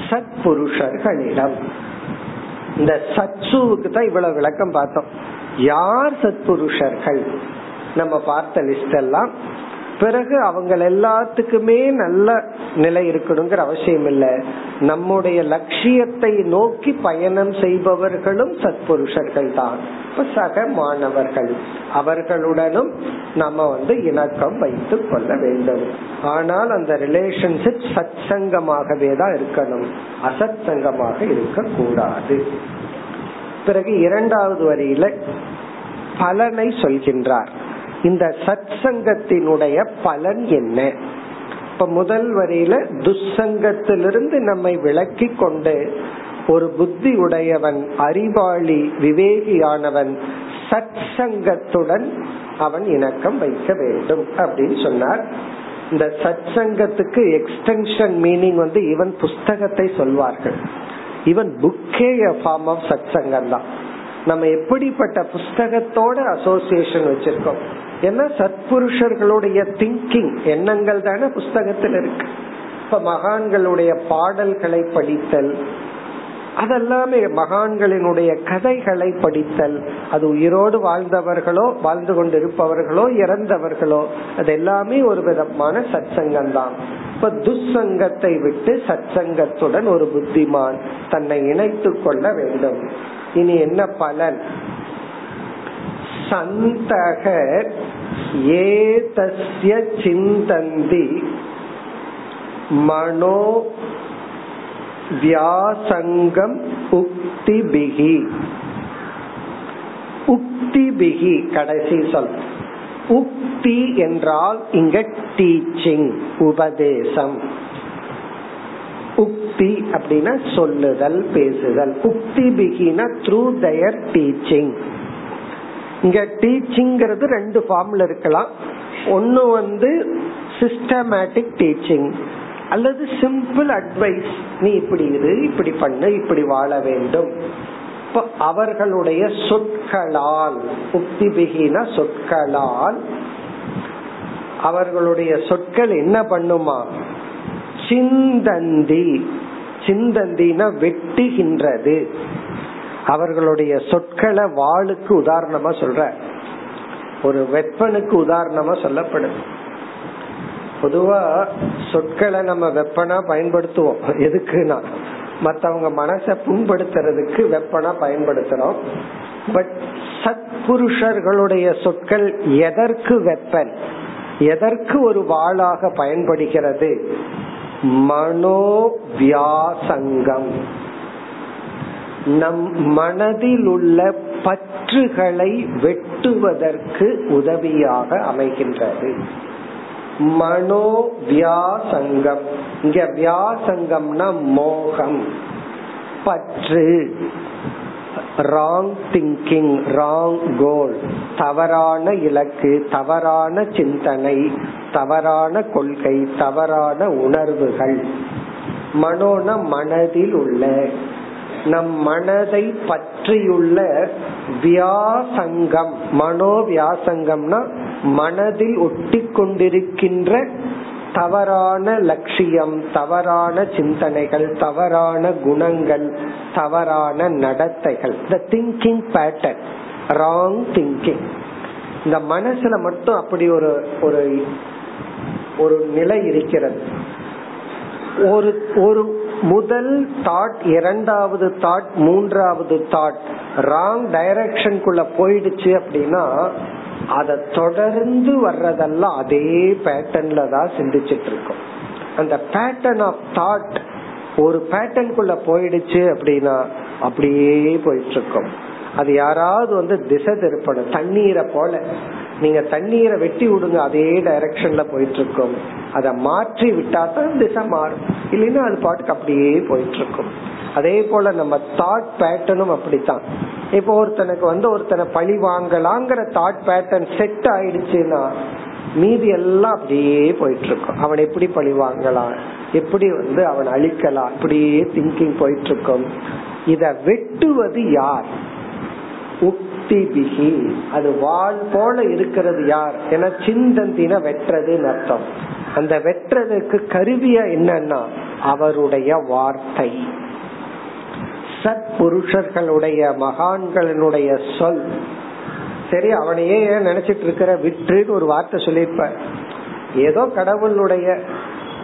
Speaker 1: சத் புருஷர்களிடம் இந்த சத்சுவுக்கு தான் இவ்வளவு விளக்கம் பார்த்தோம். யார் சத் புருஷர்கள் நம்ம பார்த்த லிஸ்ட் எல்லாம் பிறகு அவங்க எல்லாத்துக்குமே நல்ல நிலை இருக்கணுங்கிற அவசியம் இல்லை. நம்முடைய லட்சியத்தை நோக்கி பயணம் செய்பவர்களும் சத்புருஷர்கள் தான். சக மாணவர்கள். அவர்களுடனும் நம்ம வந்து இணக்கம் வைத்து கொள்ள வேண்டும். ஆனால் அந்த ரிலேஷன்ஷிப் சத் சங்கமாகவே தான் இருக்கணும். அசத் சங்கமாக இருக்க கூடாது பிறகு இரண்டாவது வரியில பலனை சொல்கின்றார். இந்த சத் சங்கத்தினுடைய பலன் என்ன? இப்ப முதல் வரையில துசங்கத்திலிருந்து நம்மை விளக்கி கொண்டு ஒரு புத்தி உடையவன் அறிவாளி விவேகியானவன் சத் சங்கத்துடன் அவன் இணக்கம் வைக்க வேண்டும் அப்படின்னு சொன்னார். இந்த சத் சங்கத்துக்கு எக்ஸ்டென்ஷன் மீனிங் வந்து இவன் புஸ்தகத்தை சொல்வார்கள். இவன் புக்கே ஃபார்ம் ஆஃப் சத் சங்கம் தான் நம்ம எப்படிப்பட்ட புஸ்தகத்தோட அசோசியேஷன் வச்சிருக்கோம்? ஏன்னா சத்புருஷர்களுடைய திங்கிங் எண்ணங்கள் தானே புஸ்தகத்தில் இருக்கு. இப்ப மகான்களுடைய பாடல்களை படித்தல் அதெல்லாமே மகான்களினுடைய கதைகளை படித்தல் அது உயிரோடு வாழ்ந்தவர்களோ வாழ்ந்து கொண்டிருப்பவர்களோ இறந்தவர்களோ அது எல்லாமே ஒரு விதமான சச்சங்கம் தான் இப்ப துசங்கத்தை விட்டு சச்சங்கத்துடன் ஒரு புத்திமான் தன்னை இணைத்து கொள்ள வேண்டும். இனி என்ன பலன்? சந்தக ஏதஸ்ய சிந்தந்தி மனோ வியாசங்கம் உக்திபிகி. உக்திபிகி கடைசி சொல். உக்தி என்றால் இங்க டீச்சிங் உபதேசம். உக்தி அப்படின்னா சொல்லுதல் பேசுதல். உக்தி பிகினா த்ரூ தயர் டீச்சிங் இங்க டீச்சிங்கிறது ரெண்டு ஃபார்ம்ல இருக்கலாம். ஒன்னு வந்து சிஸ்டமேட்டிக் டீச்சிங் அல்லது சிம்பிள் அட்வைஸ் நீ இப்படி இரு இப்படி பண்ணு இப்படி வாழ வேண்டும். அவர்களுடைய சொற்களால் உக்திபிகின சொற்களால் அவர்களுடைய சொற்கள் என்ன பண்ணுமா? சிந்தந்தி. சிந்தந்தின வெட்டுகின்றது. அவர்களுடைய சொற்களை வாளுக்கு உதாரணமா சொல்ற. ஒரு வெப்பனுக்கு உதாரணமா சொல்லப்படுது பொதுவா சொற்களை நம்ம வெப்பனா பயன்படுத்துவோம். எதுக்குன்னா மத்தவங்க மனசை புண்படுத்துறதுக்கு வெப்பனா பயன்படுத்துறோம். பட் சத்புருஷர்களுடைய சொற்கள் எதற்கு வெப்பன்? எதற்கு ஒரு வாளாக பயன்படுகிறது? மனோவியாசங்கம் நம் மனதில் உள்ள பற்றுகளை வெட்டுவதற்கு உதவியாக அமைகின்றது. மனோ வியாசங்கம் இங்க வியாசங்கம்னா மோகம். பற்று. ராங் திங்கிங் ராங் கோல் தவறான இலக்கு தவறான சிந்தனை தவறான கொள்கை தவறான உணர்வுகள். மனோன மனதில் உள்ள நம் மனதை பற்றியுள்ள வியாசங்கம் மனோ வியாசங்கம்னா மனதில் ஒட்டி கொண்டிருக்கின்ற தவறான லட்சியம் தவறான சிந்தனைகள் தவறான குணங்கள் தவறான நடத்தைகள். The thinking pattern wrong thinking இந்த மனசுல மட்டும் அப்படி ஒரு ஒரு ஒரு நிலை இருக்கிறது. ஒரு ஒரு முதல் தாட் இரண்டாவது தாட் மூன்றாவது தாட் ராங் டைரக்ஷனுக்குள்ள போயிடுச்சு அப்படின்னா அத தொடர்ந்து வர்றதெல்லாம் அதே பேட்டர்ன்ல தான் சிந்திச்சிட்டு இருக்கும். அந்த பேட்டர்ன் ஆஃப் தாட் ஒரு பேட்டர்னுக்குள்ள போயிடுச்சு அப்படின்னா அப்படியே போயிட்டு இருக்கும். அது யாராவது வந்து திசை திருப்பணும் தண்ணீரை போல. நீங்க தண்ணீரை வெட்டி விடுங்க அதே டைரக்ஷன்ல போயிட்டு இருக்கோம். அதை மாற்றி விட்டா தான் திசை மாறும். இல்லைன்னா அது பாட்டுக்கு அப்படியே போயிட்டு இருக்கும் அதே போல நம்ம தாட் பேட்டர்னும் அப்படித்தான். இப்போ ஒருத்தனுக்கு வந்து ஒருத்தனை பழி வாங்கலாங்கிற தாட் பேட்டர்ன் செட் ஆயிடுச்சுன்னா மீதி எல்லாம் அப்படியே போயிட்டு இருக்கும் அவன் எப்படி பழி வாங்கலாம்? எப்படி வந்து அவன் அழிக்கலாம்? அப்படியே திங்கிங் போயிட்டு இருக்கும் இத வெட்டுவது யார்? உக்தி பிகி அது வாழ் போல இருக்கிறது யார்? என சிந்தந்தின வெட்டுறதுன்னு அர்த்தம். அந்த வெட்டுறதுக்கு கருவியா என்னன்னா அவருடைய வார்த்தை. சத் புருஷர்களுடைய மகான்களினுடைய சொல். சரி அவனையே நினைச்சிட்டு இருக்கிற? விற்றுன்னு ஒரு வார்த்தை சொல்லியிருப்ப ஏதோ கடவுளுடைய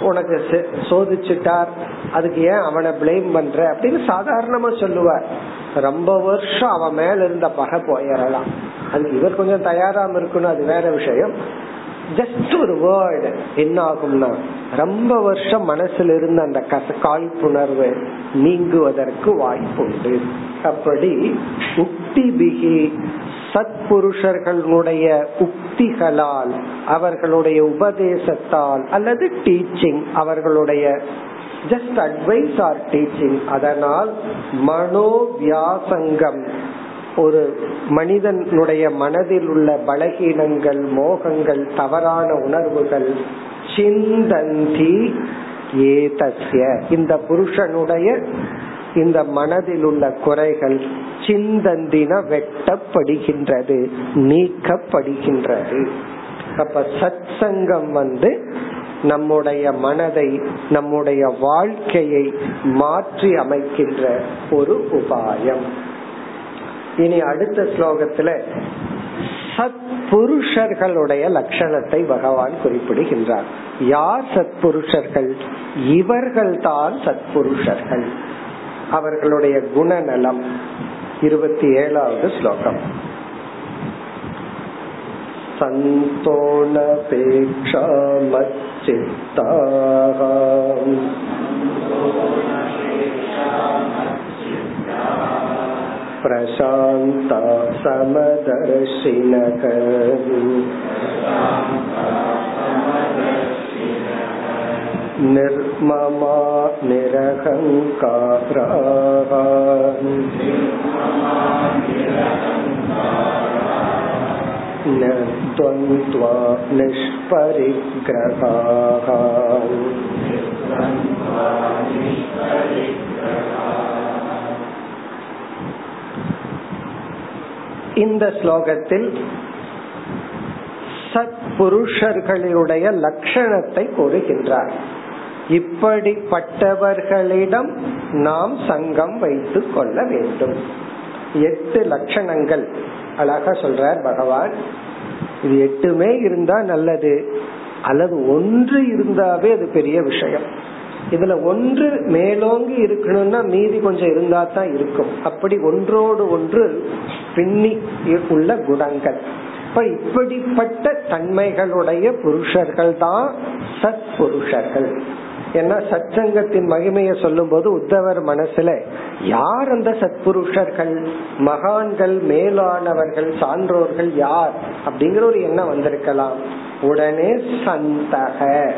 Speaker 1: உனக்கு சோதிச்சுட்டார். அதுக்கு ஏன் அவனை பிளேம் பண்ற? அப்படின்னு சாதாரணமா சொல்லுவார். ரொம்ப வருஷம் அவன் மேல இருந்த பகை போயிடலாம் அதுக்கு இவர் கொஞ்சம் தயாராம இருக்கணும் அது வேற விஷயம். ஜஸ்ட் ஒரு வேர்டு என்ன ஆகும்னா ரொம்ப வருஷம் மனசுல இருந்த அந்த கச காழ்ப்புணர்வு நீங்குவதற்கு வாய்ப்புண்டு. அப்படி உக்தி பிகி சத்புருஷர்களுடைய உக்திகளால் அவர்களுடைய உபதேசத்தால் அல்லது டீச்சிங் அவர்களுடைய ஜஸ்ட் அட்வைஸ் ஆர் டீச்சிங் அதனால் மனோ வியாசங்கம் ஒரு மனிதனுடைய மனதில் உள்ள பலகீனங்கள் மோகங்கள் தவறான உணர்வுகள் சிந்தந்தி ஏதஸ்ய இந்த புருஷனுடைய இந்த மனதில் உள்ள குறைகள் சிந்தந்தின வெட்டப்படுகின்றது நீக்கப்படுகின்றது. அப்ப சத் சங்கம் வந்து நம்முடைய மனதை நம்முடைய வாழ்க்கையை மாற்றி அமைக்கின்ற ஒரு உபாயம். இனி அடுத்த ஸ்லோகத்துல சத் புருஷர்களுடைய லட்சணத்தை பகவான் குறிப்பிடுகின்றார் யார் சத் புருஷர்கள் இவர்கள் தான் சத்புருஷர்கள் அவர்களுடைய குணநலம் இருபத்தி ஏழாவது ஸ்லோகம் सन्तोनपेक्षा मच्चित्ताः प्रशान्ता समदर्शिनः निर्ममा निरहङ्काराः न द्वन्द्वा निष्परिग्रहाः இந்த ஸ்லோகத்தில் சத்புருஷர்களுடைய லட்சணத்தை கூறுகின்றார். இப்படிப்பட்டவர்களிடம் நாம் சங்கம் வைத்து கொள்ள வேண்டும். எட்டு லட்சணங்கள். அழகா சொல்றார் பகவான். இது எட்டுமே இருந்தா நல்லது. அல்லது ஒன்று இருந்தாவே அது பெரிய விஷயம். இதுல ஒன்று மேலோங்கி இருக்கணும்னா மீதி கொஞ்சம் இருந்தா தான் இருக்கும். அப்படி ஒன்றோடு ஒன்று பின்னி உள்ள குணங்கள். இப்ப இப்படிப்பட்ட தன்மைகளுடைய புருஷர்கள் தான் சத் புருஷர்கள் ஏன்னா சச்சங்கத்தின் மகிமையை சொல்லும் போது உத்தவர் மனசுல யார் அந்த சத்புருஷர்கள்? மகான்கள் மேலானவர்கள் சான்றோர்கள் யார்? அப்படிங்கிற ஒரு எண்ணம் வந்திருக்கலாம். உடனே சந்தக.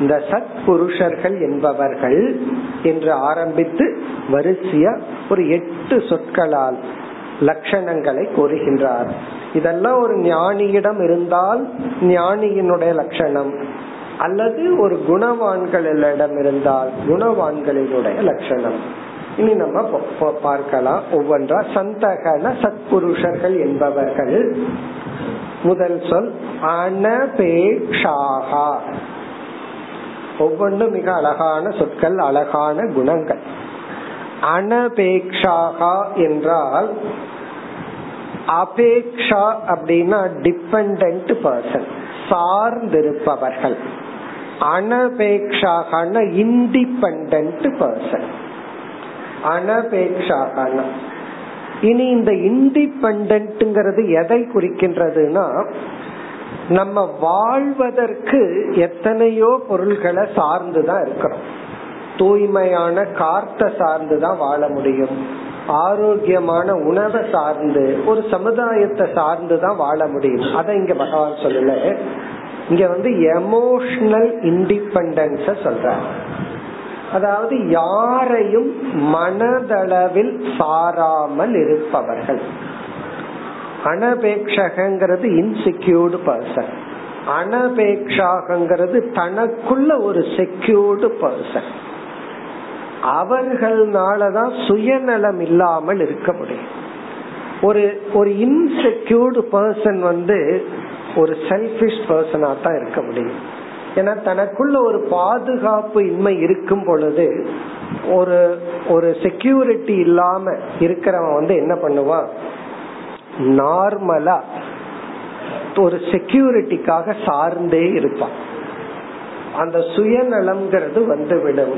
Speaker 1: இந்த சத் புருஷர்கள் என்பவர்கள் என்று ஆரம்பித்து வரிசையா ஒரு எட்டு சொற்களால் லட்சணங்களை கூறுகின்றார். இதெல்லாம் ஒரு ஞானியிடம் இருந்தால் ஞானியினுடைய லட்சணம். அல்லது ஒரு குணவான்களிடம் இருந்தால் குணவான்களினுடைய லட்சணம். இனி நம்ம பார்க்கலாம். ஒவ்வொன்றா சந்தகன சத்புருஷர்கள் என்பவர்கள். முதல் சொல் அனபேஷாகா ஒவ்வொன்றும் மிக அழகான சொற்கள் அழகான குணங்கள். அனபேக்ஷாகா என்றால் அபேக்ஷா அப்படின்னா டிபெண்ட் பர்சன் சார்ந்திருப்பவர்கள். அனபேக்ஷாகன இண்டிபெண்ட் பர்சன் அனபேக்ஷாகன இனி இந்த இண்டிபெண்ட்ங்கிறது எதை குறிக்கின்றதுன்னா நம்ம வாழ்வதற்கு எத்தனையோ பொருள்களை சார்ந்துதான் இருக்கிறோம். தூய்மையான காற்றை சார்ந்துதான் வாழ முடியும். ஆரோக்கியமான உணவை சார்ந்து ஒரு சமுதாயத்தை சார்ந்துதான் வாழ முடியும். அதை இங்க பகவான் சொல்லல. இங்க வந்து எமோஷனல் இண்டிபெண்டன்ஸ சொல்ற அதாவது யாரையும் மனதளவில் சாராமல் இருப்பவர்கள். அனபேக்ஷகங்கிறது இன்செக்யூர்டு பர்சன் அனபேக்ஷாகங்கிறது தனக்குள்ள ஒரு செக்யூர்டு பர்சன் அவர்களாலதான் சுயநலம் இல்லாமல் இருக்க முடியும். ஒரு ஒரு இன்செக்யூர்டு பர்சன் வந்து ஒரு செல்பிஷ் பர்சனா தான் இருக்க முடியும். ஏன்னா தனக்குள்ள ஒரு பாதுகாப்பு இன்மை இருக்கும் பொழுது ஒரு ஒரு செக்யூரிட்டி இல்லாம இருக்கிறவன் வந்து என்ன பண்ணுவான்? நார்மலா ஒரு செக்யூரிட்டிக்காக சார்ந்தே இருப்பான். அந்த சுயநலம்ங்கிறது வந்து விடும்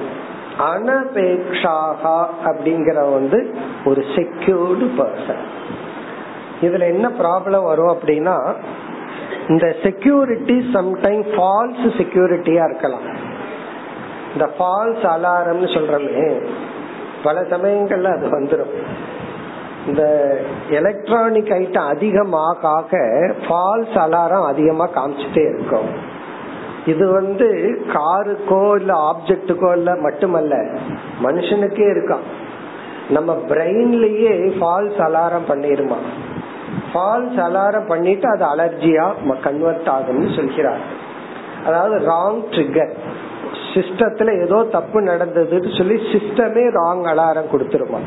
Speaker 1: அனபேக்ஷாகா அப்படிங்கிற வந்து ஒரு செக்யூர்டு பர்சன் இதுல என்ன ப்ராப்ளம் வரும் அப்படின்னா இந்த செக்யூரிட்டி சம்டைம் ஃபால்ஸ் செக்யூரிட்டியா இருக்கலாம். இந்த ஃபால்ஸ் அலாரம்னு சொல்றமே பல சமயங்கள்ல அது வந்துடும் இந்த எலக்ட்ரானிக் ஐட்டம் அதிகமாக ஃபால்ஸ் அலாரம் அதிகமா காமிச்சுட்டே இருக்கும். இது வந்து காருக்கோ இல்ல ஆப்ஜெக்டுக்கோ இல்ல மட்டுமல்ல மனுஷனுக்கே இருக்கான். நம்ம பிரெயின்லயே ஃபால்ஸ் அலாரம் பண்ணிருமா? ஃபால்ஸ் அலாரம் பண்ணிட்டு அது அலர்ஜியா கன்வெர்ட் ஆகும்னு சொல்கிறார். அதாவது ராங் ட்ரிகர் சிஸ்டத்துல ஏதோ தப்பு நடந்ததுன்னு சொல்லி சிஸ்டமே ராங் அலாரம் கொடுத்துருமா?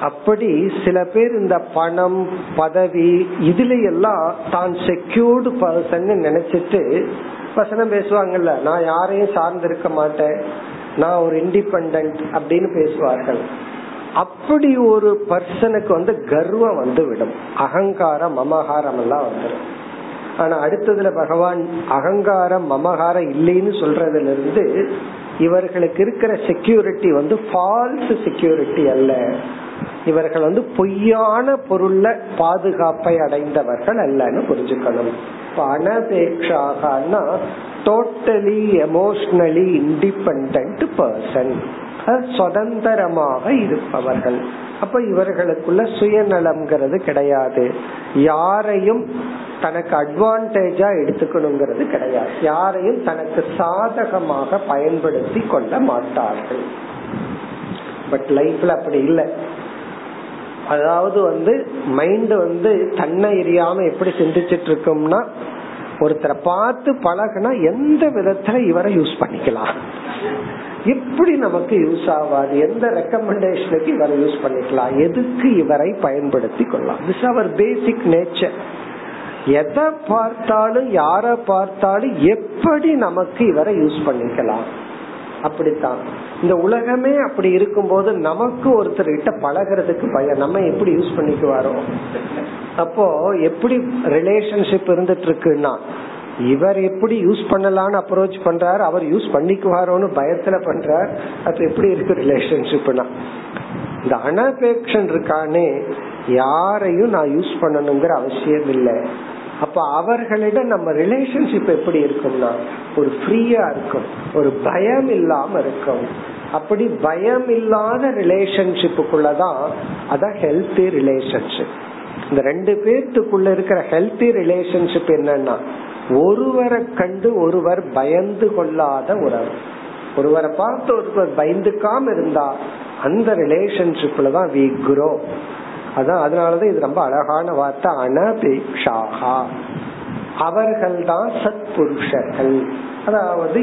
Speaker 1: அப்படி சில பேர் இந்த பணம் பதவி இதுல எல்லாம் தான் செக்யூர்டு பர்சன் நினைச்சிட்டு வசனம் பேசுவாங்கல்ல நான் யாரையும் சார்ந்திருக்க மாட்டேன் நான் ஒரு இண்டிபெண்ட் அப்படின்னு பேசுவார்கள். அப்படி ஒரு பர்சனுக்கு வந்து கர்வம் வந்து விடும் அகங்காரம் மமகாரம் எல்லாம் வந்துடும் ஆனா அடுத்ததுல பகவான் அகங்காரம் மமகாரம் இல்லைன்னு சொல்றதுல இருந்து இவர்களுக்கு இருக்கிற செக்யூரிட்டி வந்து ஃபால்ஸ் செக்யூரிட்டி அல்ல. இவர்கள் வந்து பொய்யான பொருள்ல பாதுகாப்பை அடைந்தவர்கள் அல்லன்னு புரிஞ்சுக்கணும். இப்ப அனபேக்ஷாகனா டோட்டலி எமோஷனலி இண்டிபெண்ட் பர்சன் சுதந்திரமாக இருப்பவர்கள். அப்ப இவர்களுக்குள்ள சுயநலம்ங்கிறது கிடையாது. யாரையும் தனக்கு அட்வான்டேஜா எடுத்துக்கணுங்கிறது கிடையாது. யாரையும் தனக்கு சாதகமாக பயன்படுத்தி கொள்ள மாட்டார்கள். பட் லைஃப்ல அப்படி இல்லை. அதாவது வந்து மைண்ட் வந்து தன்னை எரியாம எப்படி சிந்திச்சிட்டு இருக்கோம்னா ஒருத்தரை பார்த்து பழகினா எந்த விதத்துல இவரை யூஸ் பண்ணிக்கலாம். எப்படி நமக்கு யூஸ் ஆகாது. எந்த ரெக்கமெண்டேஷனுக்கு இவரை யூஸ் பண்ணிக்கலாம். எதுக்கு இவரை பயன்படுத்தி கொள்ளலாம். திஸ் அவர் பேசிக் நேச்சர் எதை பார்த்தாலும் யார பார்த்தாலும் எப்படி நமக்கு இவரை யூஸ் பண்ணிக்கலாம்? அப்படித்தான். இந்த உலகமே அப்படி இருக்கும்போது நமக்கு ஒருத்தர் கிட்ட பழகிறதுக்கு பயம். நம்ம எப்படி யூஸ் பண்ணிக்குவாரோ? அப்போ எப்படி ரிலேஷன்ஷிப் இருந்துட்டு இருக்குன்னா இவர் எப்படி யூஸ் பண்ணலாம்னு அப்ரோச் பண்றாரு அவர் யூஸ் பண்ணிக்குவாரோன்னு பயத்துல பண்றார். அப்ப எப்படி இருக்கு ரிலேஷன்ஷிப்னா இந்த அனபேக்ஷன் இருக்கானே யாரையும் நான் யூஸ் பண்ணணுங்கிற அவசியம் இல்லை அப்ப அவர்களிடம் நம்ம ரிலேஷன்ஷிப் எப்படி இருக்கும்னா ஒரு ஃப்ரீயா இருக்கும் ஒரு பயம் இல்லாம இருக்கும். அப்படி பயம் இல்லாத ரிலேஷன்ஷிப்புக்குள்ளதான் அதான் ஹெல்த்தி ரிலேஷன்ஷிப் இந்த ரெண்டு பேர்த்துக்குள்ள இருக்கிற ஹெல்த்தி ரிலேஷன்ஷிப் என்னன்னா ஒருவரை கண்டு ஒருவர் பயந்து கொள்ளாத உறவு. ஒருவரை பார்த்து ஒருவர் பயந்துக்காம இருந்தா அந்த ரிலேஷன்ஷிப்ல தான் வி குரோ அதான் அதனாலதான் இது ரொம்ப அழகான வார்த்தை அனபேக்ஷாகா. அவர்கள் தான் சத் புருஷர்கள் அதாவது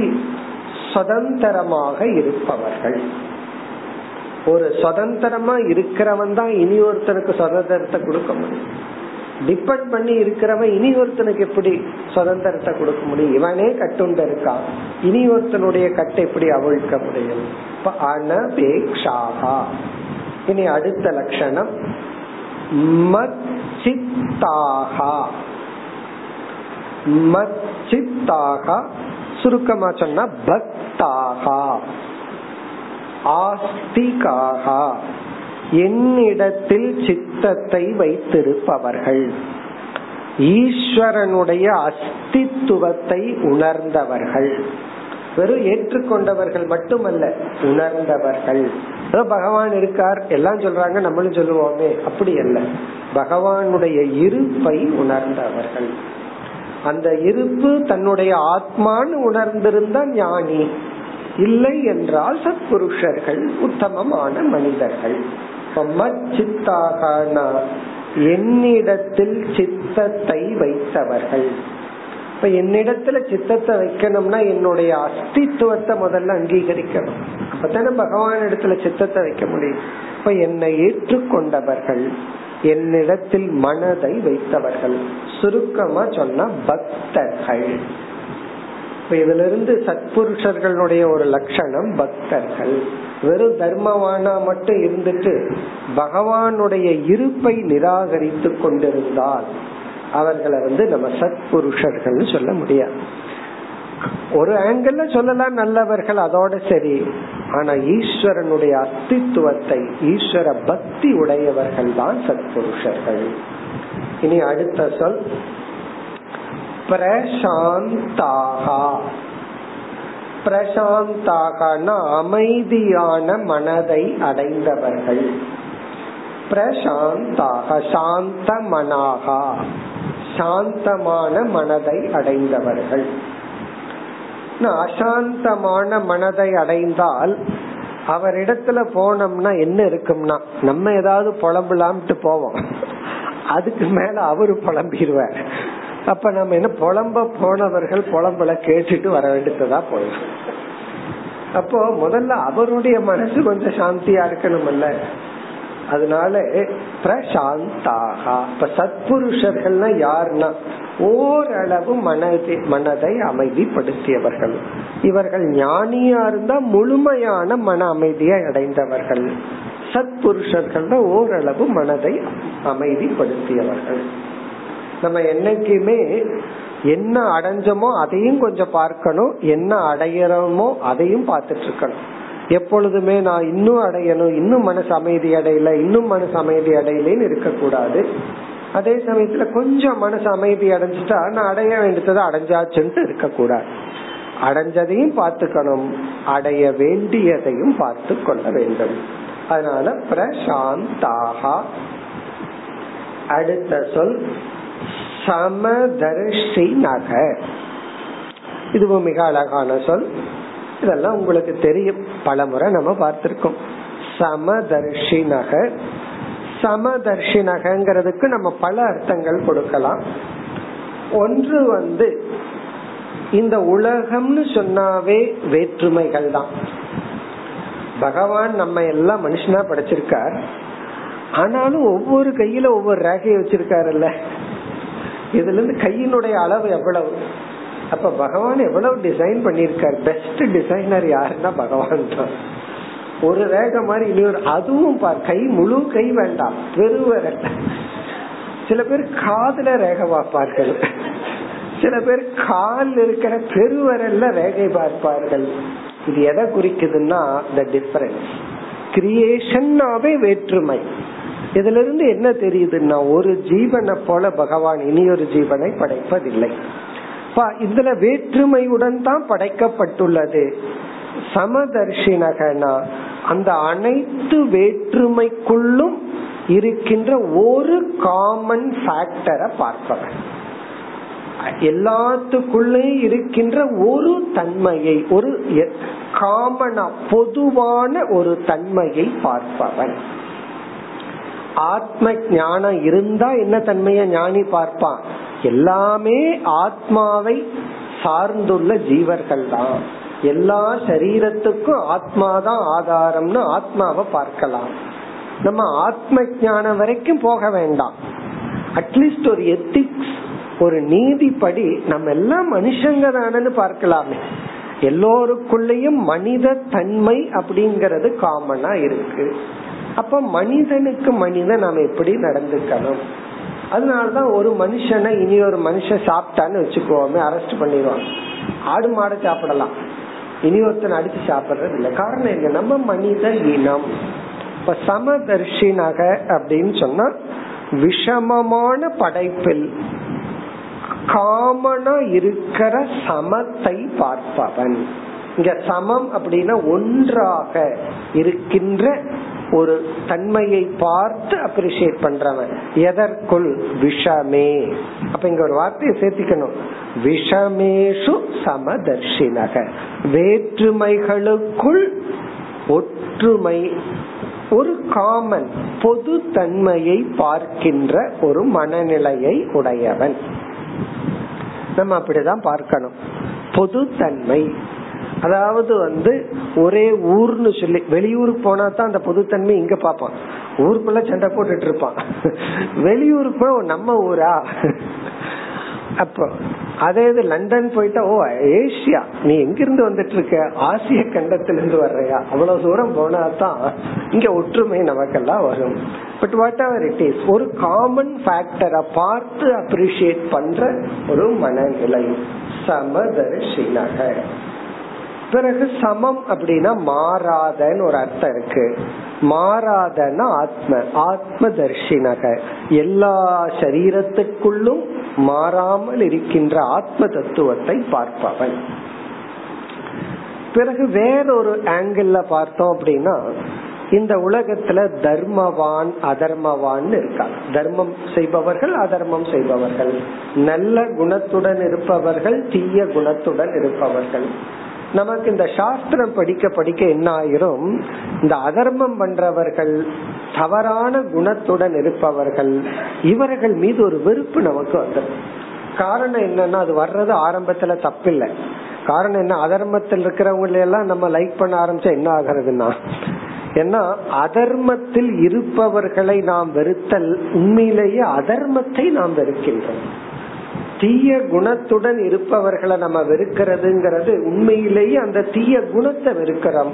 Speaker 1: சுதந்திரமாக இருப்பவர்கள். ஒரு சுதந்திரமா இருக்கிறவன் தான் இனி ஒருத்தனுக்கு சுதந்திரத்தை கொடுக்க முடியும். டிபெண்ட் பண்ணி இருக்கிறவன் இனி ஒருத்தனுக்கு எப்படி சுதந்திரத்தை கொடுக்க முடியும்? இவனே கட்டுண்ட இருக்கான் இனி ஒருத்தனுடைய கட்டை எப்படி அவிழ்க்க முடியும்? அனபேக்ஷாகா. இனி அடுத்த லட்சணம் மச்சித்தாகா. மச்சித்தாகா சுருக்கமா சொன்னா பக்தாகா. ஆஸ்திகாகா. என்னிடத்தில் சித்தத்தை வைத்திருப்பவர்கள். ஈஸ்வரனுடைய அஸ்தித்துவத்தை உணர்ந்தவர்கள். வெறும் ஏற்றுக்கொண்டவர்கள் மட்டுமல்ல உணர்ந்தவர்கள். பகவான் இருக்கார் எல்லாம் சொல்றாங்க நம்மளும் சொல்லுவோமே. அப்படி அல்ல. பகவானுடைய இருப்பை உணர்ந்தவர்கள். அந்த இருப்பு தன்னுடைய ஆத்மான்னு உணர்ந்திருந்த ஞானி. இல்லை என்றால் சத்புருஷர்கள் உத்தமமான மனிதர்கள். சித்தாகனா. என்னிடத்தில் சித்தத்தை வைத்தவர்கள். இப்ப என்னிடத்துல சித்தத்தை வைக்கணும்னா என்னுடைய அஸ்தித்துவத்தை முதல்ல அங்கீகரிக்கணும். அப்பதானே பகவான் இடத்துல சித்தத்தை வைக்க முடியும். இப்ப என்னை ஏற்றுக்கொண்டவர்கள் என்னிடத்தில் மனதை வைத்தவர்கள். சுருக்கமா சொன்னா பக்தர்கள். இப்ப இதுல இருந்து சத்புருஷர்களுடைய ஒரு லட்சணம் பக்தர்கள். வெறும் தர்மவானா மட்டும் இருந்துட்டு பகவானுடைய இருப்பை நிராகரித்து கொண்டிருந்தால் அவர்களை வந்து நம்ம சத்புருஷர்கள் சொல்ல முடியாது. ஒரு ஆங்கிள் சொல்லலாம் நல்லவர்கள் அதோட சரி. ஆனா ஈஸ்வரனுடைய அஸ்தித்துவத்தை ஈஸ்வர பக்தி உடையவர்கள் தான் சத்புருஷர்கள். இனி அடுத்த சொல். பிரசாந்தாகா. பிரசாந்தாகனா அமைதியான மனதை அடைந்தவர்கள். பிரசாந்தாக சாந்த மனாகா சாந்தமான மனதை அடைந்தவர்கள். அசாந்தமான மனதை அடைந்தால் அவரிடத்துல போனோம்னா என்ன இருக்கும்னா நம்ம ஏதாவது புலம்பலாம்ட்டு போவோம். அதுக்கு மேல அவரு புலம்பிடுவார். அப்ப நம்ம என்ன புலம்ப போனவர்கள் புலம்பல கேட்டுட்டு வர வேண்டியதா போயிடும் அப்போ முதல்ல அவருடைய மனசு கொஞ்சம் சாந்தியா இருக்கணும்ல அதனால பிரசாந்தாகா. இப்ப சத்புருஷர்கள்னா யாருன்னா ஓரளவு மனதை மனதை அமைதிப்படுத்தியவர்கள். இவர்கள் ஞானியா இருந்தா முழுமையான மன அமைதியை அடைந்தவர்கள். சத்புருஷர்கள் ஓரளவு மனதை அமைதிப்படுத்தியவர்கள். நம்ம என்னைக்குமே என்ன அடைஞ்சோமோ அதையும் கொஞ்சம் பார்க்கணும் என்ன அடையிறோமோ அதையும் பார்த்துட்டு இருக்கணும். எப்பொழுதுமே நான் இன்னும் அடையணும் இன்னும் மனசு அமைதி அடையல இன்னும் மனசு அமைதி அடையலன்னு இருக்கக்கூடாது. அதே சமயத்துல கொஞ்சம் மனசு அமைதி அடைஞ்சிட்டா நான் அடைய வேண்டியதை அடைஞ்சாச்சுன்ட்டு இருக்கக்கூடாது. அடைஞ்சதையும் பார்த்துக்கணும் அடைய வேண்டியதையும் பார்த்து கொள்ள வேண்டும். அதனால பிரசாந்தாக. அடுத்த சொல் சமதர்ஷி நக இதுவும் மிக அழகான சொல். இதெல்லாம் உங்களுக்கு தெரியும். பல முறை நம்ம பார்த்திருக்கோம். சமதர்ஷி நக சமதர்ஷி நம்ம பல அர்த்தங்கள் கொடுக்கலாம். ஒன்று வந்து இந்த உலகம்னு சொன்னாவே வேற்றுமைகள் தான். பகவான் நம்ம எல்லாம் மனுஷனா படைச்சிருக்கார். ஆனாலும் ஒவ்வொரு கையில ஒவ்வொரு ரேகையை வச்சிருக்காருல்ல. இதுல இருந்து கையினுடைய அளவு எவ்வளவு? அப்ப பகவான் எவ்வளவு டிசைன் பண்ணிருக்கார் பெஸ்ட் டிசைனர் யாருன்னா பகவான் தான். ஒரு ரேகை மாதிரி இன்னொரு அதுவும் கை முழு கை வேண்டாம் வெறுவர சில பேர் காதுல ரேகை பார்ப்பார்கள். சில பேர் கால் இருக்கிற பெருவரல்ல ரேகை பார்ப்பார்கள். இது எதை குறிக்குதுன்னா த டிஃபரன்ஸ் கிரியேஷன்னாவே வேற்றுமை. இதுல இருந்து என்ன தெரியுதுன்னா ஒரு ஜீவனை போல பகவான் இனி ஒரு ஜீவனை படைப்பதில்லை. இதுல வேற்றுமையுடன் தான் படைக்கப்பட்டுள்ளது. சமதர்ஷினகனா அந்த அனைத்து வேற்றுமைக்குள்ளும் இருக்கின்ற ஒரு காமன் ஃபேக்டரை பார்ப்பவன். எல்லாத்துக்குள்ளே இருக்கின்ற ஒரு தன்மையை ஒரு காமனா பொதுவான ஒரு தன்மையை பார்ப்பவன். ஆத்ம ஞானம் இருந்தா என்ன தன்மைய ஞானி பார்ப்பான்? எல்லாமே ஆத்மாவை சார்ந்துள்ள ஜீவர்கள் தான் எல்லா சரீரத்துக்கும் ஆத்மாதான் ஆதாரம்னு ஆத்மாவை பார்க்கலாம். நம்ம ஆத்ம ஞானம் வரைக்கும் போக வேண்டாம். அட்லீஸ்ட் ஒரு எத்திக்ஸ் ஒரு நீதிப்படி நம்ம எல்லாம் மனுஷங்க தானு பார்க்கலாமே. எல்லோருக்குள்ளயும் மனித தன்மை அப்படிங்கறது காமனா இருக்கு. அப்ப மனிதனுக்கு மனிதன் நாம எப்படி நடந்துக்கணும்? அதனாலதான் ஒரு மனுஷனை இனி ஒரு மனுஷன் சாப்பிட்டான்னு வச்சுக்கோமே அரெஸ்ட் பண்ணிடுவாங்க ஆடு மாடை சாப்பிடலாம். இனி ஒருத்தன் அடிச்சு சாப்பிடுறது இல்லை. காரணம் என்ன? நம்ம மனித இனம். இப்ப சமதர்ஷினக அப்படின்னு சொன்னா விஷமமான படைப்பில் காமனா இருக்கிற சமத்தை பார்ப்பவன். இங்க சமம் அப்படின்னா ஒன்றாக இருக்கின்ற ஒரு தன்மையை பார்த்து அப்ரிசியேட் பண்றவன். எதற்குள்? விஷமே. அப்ப இங்க ஒரு வார்த்தையை சேர்த்திக்கணும். விஷமேஷு சமதர்ஷினக. வேற்றுமைகளுக்குள் ஒற்றுமை ஒரு காமன் பொது தன்மையை பார்க்கின்ற ஒரு மனநிலையை உடையவன். நம்ம அப்படிதான் பார்க்கணும். பொது தன்மை. அதாவது வந்து ஒரே ஊர்னு சொல்லி வெளியூருக்கு போனா தான் அந்த பொதுத்தன்மை இங்க பாப்பான் ஊருக்குள்ள சண்டை போட்டுட்டு இருப்பான். வெளியூருக்கு போய் நம்ம ஊரா? அப்போ அதே இது லண்டன் போயிட்டா ஓ ஏசியா? நீ எங்கிருந்து வந்துட்டு இருக்க ஆசிய கண்டத்திலிருந்து வர்றையா? அவ்வளவு தூரம் போனா தான் இங்க ஒற்றுமை நமக்கெல்லாம் வரும். But whatever it is ஒரு காமன் ஃபேக்டரை பார்த்து அப்ரிஷியேட் பண்ற ஒரு மனநிலை. சமதர்ஷினக. பிறகு சமம் அப்படின்னா மாறாதன்னு ஒரு அர்த்தம் இருக்கு. மாறாதன ஆத்ம ஆத்ம தர்ஷினக எல்லா சரீரத்துக்குள்ளும் மாறாமல் இருக்கின்ற ஆத்ம தத்துவத்தை பார்ப்பவன். பிறகு வேறொரு ஆங்கிள் பார்த்தோம் அப்படின்னா இந்த உலகத்துல தர்மவான் அதர்மவான் இருக்கா. தர்மம் செய்பவர்கள் அதர்மம் செய்பவர்கள். நல்ல குணத்துடன் இருப்பவர்கள் தீய குணத்துடன் இருப்பவர்கள். நமக்கு இந்த சாஸ்திரம் படிக்க படிக்க என்ன ஆயிரும்? இந்த அதர்மம் பண்றவர்கள் தவறான குணத்துடன் இருப்பவர்கள் இவர்கள் மீது ஒரு வெறுப்பு நமக்கு வந்துடும் காரணம் என்னன்னா அது வர்றது ஆரம்பத்துல தப்பில்லை. காரணம் என்ன? அதர்மத்தில் இருக்கிறவங்களை எல்லாம் நம்ம லைக் பண்ண ஆரம்பிச்சா என்ன ஆகுறதுன்னா ஏன்னா அதர்மத்தில் இருப்பவர்களை நாம் வெறுத்தல் உண்மையிலேயே அதர்மத்தை நாம் வெறுக்கின்றோம். தீய குணத்துடன் இருப்பவர்களை நம்ம வெறுக்கிறதுங்கிறது உண்மையிலேயே அந்த தீய குணத்தை வெறுக்கிறோம்.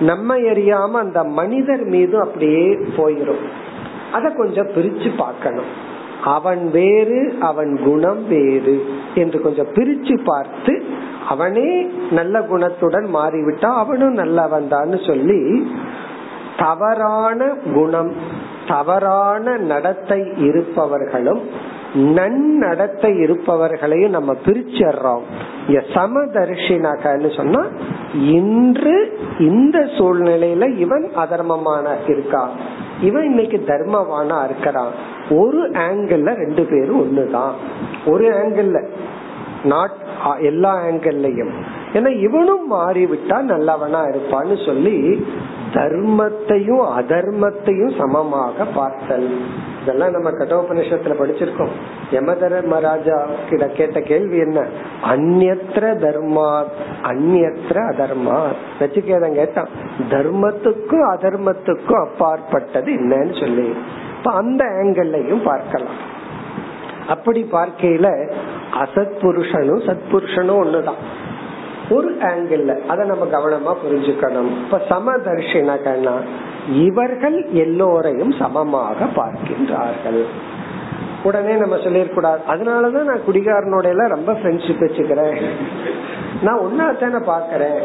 Speaker 1: நம்ம அறியாம அந்த மனிதர் மீது அப்படியே போயிரும். அத கொஞ்சம் பிரிச்சு பார்க்கணும். அவன் வேறு அவன் குணம் வேறு என்று கொஞ்சம் பிரிச்சு பார்த்து அவனே நல்ல குணத்துடன் மாறிவிட்டா அவனும் நல்லவன் தான் சொல்லி தவறான குணம் தவறான நடத்தை இருப்பவர்களும் நன்னடத்தை இருப்பவர்களையும் நம்ம பிரிச்சிடுறோம் சமதர்ஷினகன்னு சொன்னா இன்று இந்த சூழ்நிலையில இவன் அதர்மமான இருக்கான் இவன் இன்னைக்கு தர்மவானா இருக்கிறான் ஒரு ஆங்கிள் ரெண்டு பேரும் ஒண்ணுதான். ஒரு ஆங்கிள் நாட் எல்லா ஆங்கிள்லயும் ஏன்னா இவனும் மாறிவிட்டா நல்லவனா இருப்பான்னு சொல்லி தர்மத்தையும் அதர்மத்தையும் சமமாக பார்த்தல். இதெல்லாம் நம்ம கட்டோபனிஷத்துல படிச்சிருக்கோம். யம தர்மராஜா கிட்ட கேட்ட கேள்வி என்ன? அந்நத்திர தர்மா அந்நத்திர அதர்மா நச்சுக்கேதன் கேட்டான். தர்மத்துக்கும் அதர்மத்துக்கும் அப்பாற்பட்டது என்னன்னு சொல்லி. இப்ப அந்த ஆங்கிள்லையும் பார்க்கலாம். அப்படி பார்க்கையில அசத் புருஷனும் சத்புருஷனும் ஒண்ணுதான். ஒரு ஆங்கிள் அதை நம்ம கவனமா புரிஞ்சுக்கணும். இப்ப சமதர்ஷினா இவர்கள் எல்லோரையும் சமமாக பார்க்கின்றார்கள். உடனே நம்ம சொல்லிடக்கூடாது அதனாலதான் நான் குடிகாரனோட எல்லாம் ரொம்ப ஃப்ரெண்ட்ஷிப் வச்சுக்கிறேன். நான் ஒன்னாத்தான பாக்கிறேன்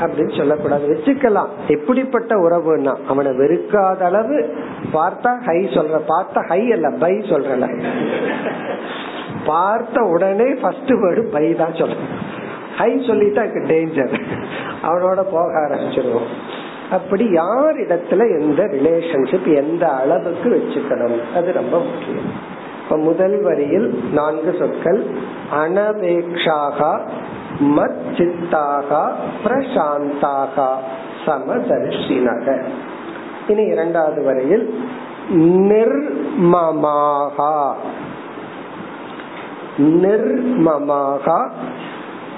Speaker 1: அப்படின்னு சொல்லக்கூடாது. வச்சுக்கலாம். எப்படிப்பட்ட உறவுன்னா அவனை வெறுக்காத அளவு பார்த்தா ஹை சொல்ற பார்த்தா ஹை அல்ல பை சொல்றல பார்த்த உடனே ஃபர்ஸ்ட் வேர்டு பை தான் சொல்றேன். ஹை சொல்லிட்டா டேஞ்சர் அவனோட போக ஆரம்பிச்சிருவோம். அப்படி யார் இடத்துல எந்த ரிலேஷன்ஷிப் எந்த அளவுக்கு வச்சுக்கணும்? அது ரொம்ப முக்கியம். இப்ப முதல் வரியில் நான்கு சொற்கள் அனபேக்ஷாகா மத் சித்தாகா பிரசாந்தாகா சமதர்ஷினக இனி இரண்டாவது வரையில் நிர்மமாகா நிர்மமாகா.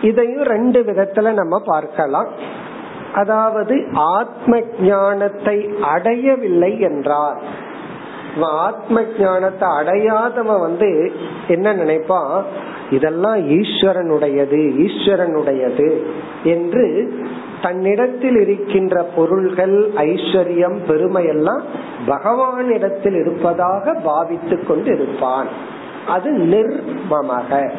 Speaker 1: இதையும் ரெண்டு விதத்துல நம்ம பார்க்கலாம். அதாவது ஆத்ம ஞானத்தை அடையவில்லை என்றார். ஆத்ம ஞானத்தை அடையாதவன் வந்து என்ன நினைப்பான் இதெல்லாம் ஈஸ்வரனுடையது ஈஸ்வரனுடையது என்று தன்னிடத்தில் இருக்கின்ற பொருள்கள் ஐஸ்வர்யம் பெருமை எல்லாம் பகவானிடத்தில் இருப்பதாக பாவித்து கொண்டு இருப்பான். அது நிர்மமக.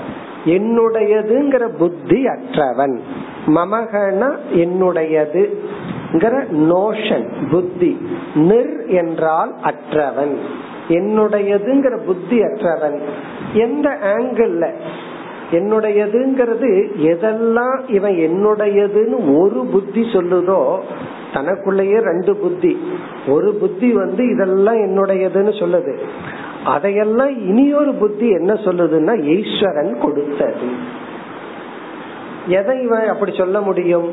Speaker 1: என்னுடையதுங்கிற புத்தி அற்றவன். மமகன என்னுடையது நோஷன் புத்தி நிர் என்றால் அற்றவன். என்னுடையதுங்கிற புத்தி அற்றவன். எந்த ஆங்கிள் என்னுடையதுங்கிறது எதெல்லாம் இவன் என்னுடையதுன்னு ஒரு புத்தி சொல்லுதோ தனக்குள்ளேயே ரெண்டு புத்தி. ஒரு புத்தி வந்து இதெல்லாம் என்னுடையதுன்னு சொல்லுது. அதையெல்லாம் இனியொரு புத்தி என்ன சொல்லுதுன்னா ஈஸ்வரன் கொடுத்தது. எதை இவன் அப்படி சொல்ல முடியும்?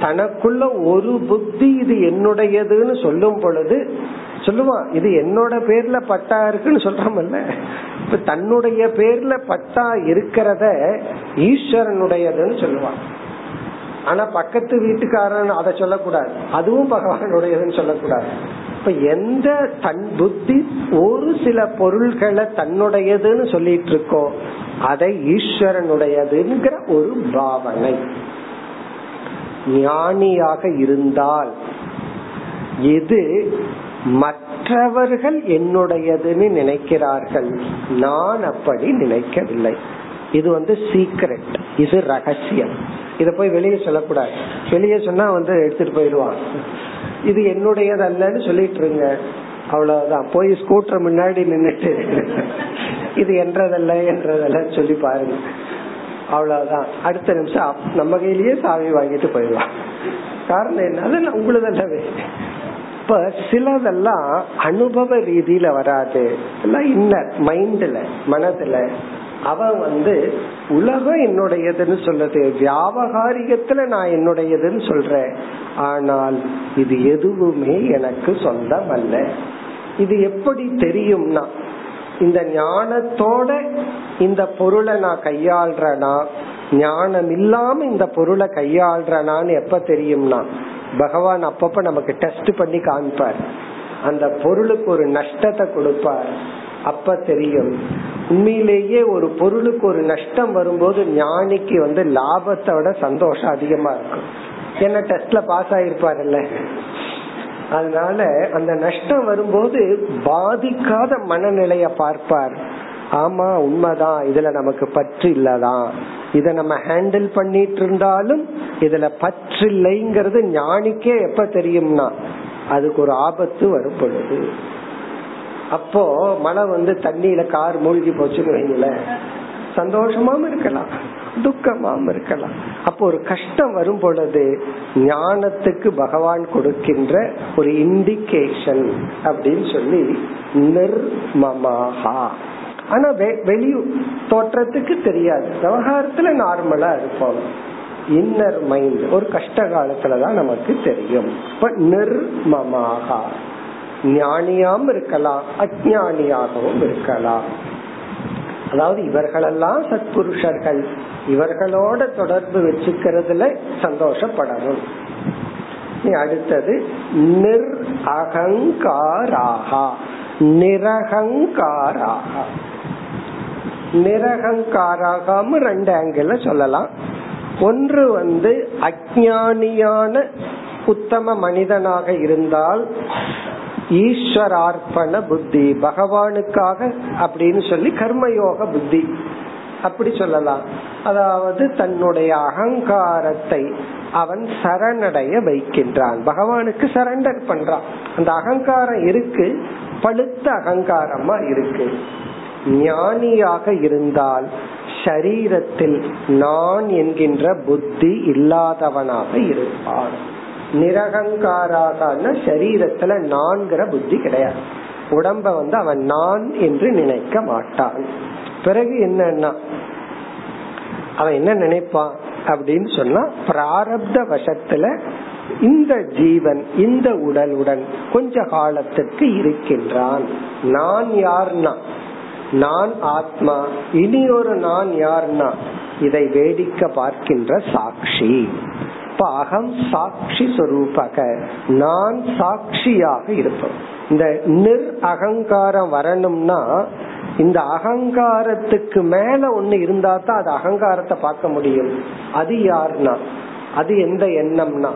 Speaker 1: தனக்குள்ள ஒரு புத்தி இது என்னுடையதுன்னு சொல்லும் பொழுது சொல்லுவான் இது என்னோட பேர்ல பட்டா இருக்குன்னு சொல்றமல்ல? இப்ப தன்னுடைய பேர்ல பட்டா இருக்கிறத ஈஸ்வரனுடையதுன்னு சொல்லுவான். ஆனா பக்கத்து வீட்டுக்காரன் அதை சொல்லக்கூடாது. அதுவும் பகவானுடையதுன்னு சொல்லக்கூடாது. இப்ப எந்த தன் புத்தி ஒரு சில பொருள்களை தன்னுடையதுன்னு சொல்லிட்டு இருக்கோ அதை ஈஸ்வரனுடையதுங்கிற ஒரு பாவனை. ஞானியாக இருந்தால் எது மற்றவர்கள் என்னுடையதுன்னு நினைக்கிறார்கள். நான் அப்படி நினைக்கவில்லை. இது வந்து சீக்ரெட் இது ரகசியம். இத போய் வெளியே சொல்லக்கூடாது. வெளியே சொன்னா வந்து எடுத்துட்டு போயிடுவான். இது என்னுடையது அல்லன்னு சொல்லிட்டு இருங்க. அவ்வளவுதான். போய் ஸ்கூட்டர் முன்னாடி நின்றுட்டு இது என்றதல்ல என்றதல்ல சொல்லி பாருங்க. அவ்வளவுதான். அடுத்த நிமிஷம் நம்ம கையிலயே சாவி வாங்கிட்டு போயிடலாம். காரணம் என்ன? உங்களுதல்லவே. இப்ப சிலதெல்லாம் அனுபவ ரீதியில வராது. எல்லாம் இன்னர் மைண்ட்ல மனதுல. அவன் வந்து உலகம் என்னுடையதுன்னு சொல்றது வியாபகாரிகத்துல நான் என்னுடையதுன்னு சொல்றேன். ஆனால் இது எதுவுமே எனக்கு சொந்தம் அல்ல இது எப்படி தெரியும்னா இந்த ஞானத்தோட இந்த பொருளை நான் கையாள்றனா ஞானம் இல்லாம இந்த பொருளை கையாள்றனான்னு எப்ப தெரியும்னா பகவான் அப்பப்ப நமக்கு டெஸ்ட் பண்ணி காமிப்பார் அந்த பொருளுக்கு ஒரு நஷ்டத்தை கொடுப்பார். அப்ப தெரியும். உண்மையிலேயே ஒரு பொருளுக்கு ஒரு நஷ்டம் வரும்போது ஞானிக்கு வந்து லாபத்தை விட சந்தோஷம் அதிகமா இருக்கும். என்ன டெஸ்ட்ல பாஸ் ஆயிருப்பாருல்ல? அதனால அந்த நஷ்டம் வரும்போது பாதிக்காத மனநிலைய பார்ப்பார். ஆமா உண்மைதான். இதுல நமக்கு பற்று இல்லதான். இத நம்ம ஹேண்டில் பண்ணிட்டு இருந்தாலும் இதுல பற்று இல்லைங்கிறது ஞானிக்கே எப்ப தெரியும்னா அதுக்கு ஒரு ஆபத்து வரும் பொழுது. அப்போ மழை வந்து தண்ணியில கார் மூழ்கி போச்சுன்னு வைங்கள சந்தோஷமாவும் இருக்கலாம் துக்கமாவும் இருக்கலாம். அப்போ ஒரு கஷ்டம் வரும் பொழுது ஞானத்துக்கு பகவான் கொடுக்கின்ற ஒரு இண்டிகேஷன் அப்படின்னு சொல்லி நிர்மமாகா. ஆனா வெளி தோற்றத்துக்கு தெரியாது. விவகாரத்துல நார்மலா இருப்போம். இன்னர் மைண்ட் ஒரு கஷ்ட காலத்துலதான் நமக்கு தெரியும். இப்ப நிர்மமாகா. ஞானியாம் இருக்கலாம் அஜானியாகவும் இருக்கலாம். அதாவது இவர்களெல்லாம் சத்புருஷர்கள். இவர்களோட தொடர்பு வச்சுக்கிறதுல சந்தோஷப்படணும். அடுத்தது நிர் அகங்காராகா. நிரகங்காராக. நிரகங்காராகாம ரெண்டு ஆங்கிள் சொல்லலாம். ஒன்று வந்து அஜானியான உத்தம மனிதனாக இருந்தால் ஈஸ்வரார்ப்பண புத்தி பகவானுக்காக அப்படின்னு சொல்லி கர்மயோக புத்தி. அப்படி சொல்லலாம். அதாவது தன்னுடைய அகங்காரத்தை அவன் சரணடைய வைக்கின்றான். பகவானுக்கு சரண்டர் பண்றான். அந்த அகங்காரம் இருக்கு பழுத்த அகங்காரமா இருக்கு. ஞானியாக இருந்தால் சரீரத்தில் நான் என்கின்ற புத்தி இல்லாதவனாக இருப்பான். நிரகங்காராக சரீரத்துல நான்கிற புத்தி கிடையாது. உடம்ப வந்து அவன் நான் என்று நினைக்க மாட்டான். பிறகு என்னன்னா அவன் என்ன நினைப்பான் அப்படின்னு சொன்னா பிராரப்த வசத்துல இந்த ஜீவன் இந்த உடலுடன் கொஞ்ச காலத்துக்கு இருக்கின்றான். நான் யார்னா? நான் ஆத்மா. இனி ஒரு நான் யார்னா? இதை வேடிக்கை பார்க்கின்ற சாட்சி. இப்ப அகம் சாட்சி சொரூபக. நான் சாட்சியாக இருப்பேன். இந்த நிர் அகங்காரம் வரணும்னா இந்த அகங்காரத்துக்கு மேல ஒண்ணு இருந்தா தான் அது அகங்காரத்தை பார்க்க முடியும். அது யார்னா? அது எந்த எண்ணம்னா?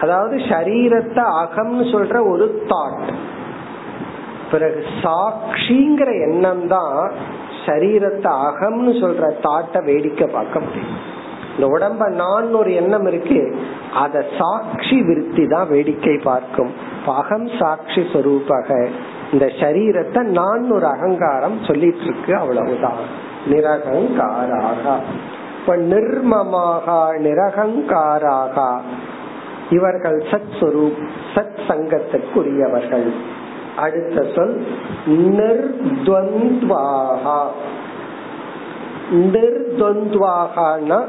Speaker 1: அதாவது சரீரத்தை அகம்னு சொல்ற ஒரு தாட் பிறகு சாட்சிங்கிற எண்ணம் தான் சரீரத்தை அகம்னு சொல்ற தாட்டை வேடிக்கை பார்க்க முடியும். இந்த உடம்ப நான் ஒரு எண்ணம் இருக்கு. அத சாட்சி விருத்தி தான் வேடிக்கை பார்க்கும். அகம் சாட்சி சொரூபக. இந்த சரீரத்தை நான் ஒரு அகங்காரம் சொல்லிட்டு இருக்கு அவ்வளவுதான். நிரகங்காராக. இப்ப நிர்மமாக நிரகங்காராக. இவர்கள் சத் சுரூப் சத் சங்கத்திற்குரியவர்கள் அடுத்த சொல் நிர்துவந்த்வாகா. நிர்துவந்த்வாகனா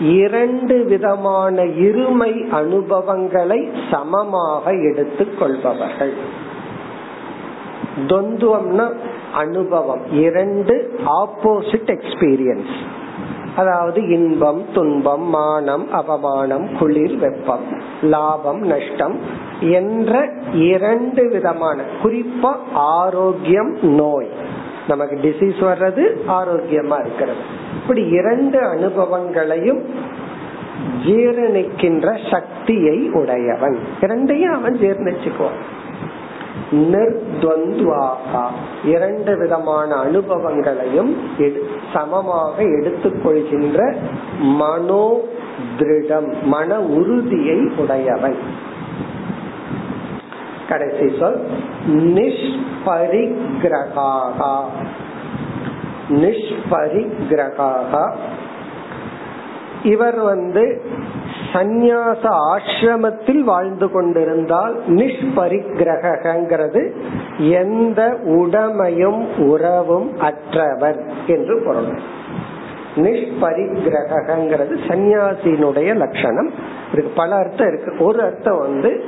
Speaker 1: இரண்டு விதமான இருமை அனுபவங்களை சமமாக எடுத்துக் கொள்பவர்கள். தொந்துவம்னா அனுபவம். இரண்டு ஆப்போசிட் எக்ஸ்பீரியன்ஸ் அதாவது இன்பம் துன்பம் மானம் அவமானம் குளிர் வெப்பம் லாபம் நஷ்டம் என்ற இரண்டு விதமான குறிப்பா ஆரோக்கியம் நோய். நமக்கு டிசீஸ் வர்றது ஆரோக்கியமா இருக்கிறது. இப்படி இரண்டு அனுபவங்களையும் ஜீரணிக்கின்ற சக்தியை உடையவன். இரண்டையும் அவன் ஜீர்ணிச்சுக்குவான். நிர்துவந்துவாகா. இரண்டு விதமான அனுபவங்களையும் சமமாக எடுத்துக்கொள்கின்ற மனோ திருடம் மன உறுதியை உடையவன். கடைசி சொல் நிஷ்பரிகிரகாகா. நிஷ்பரிகிரகாகா. இவர் வந்து சந்நியாச ஆசிரமத்தில் வாழ்ந்து கொண்டிருந்தால் நிஷ்பரிகிரகிறது எந்த உடமையும் உறவும் அற்றவர் என்று பொருள். நிஷ்பரிகிரகிறது சந்நியாசியினுடைய லட்சணம். இருக்கு பல அர்த்தம் இருக்கு. ஒரு அர்த்தம் வந்து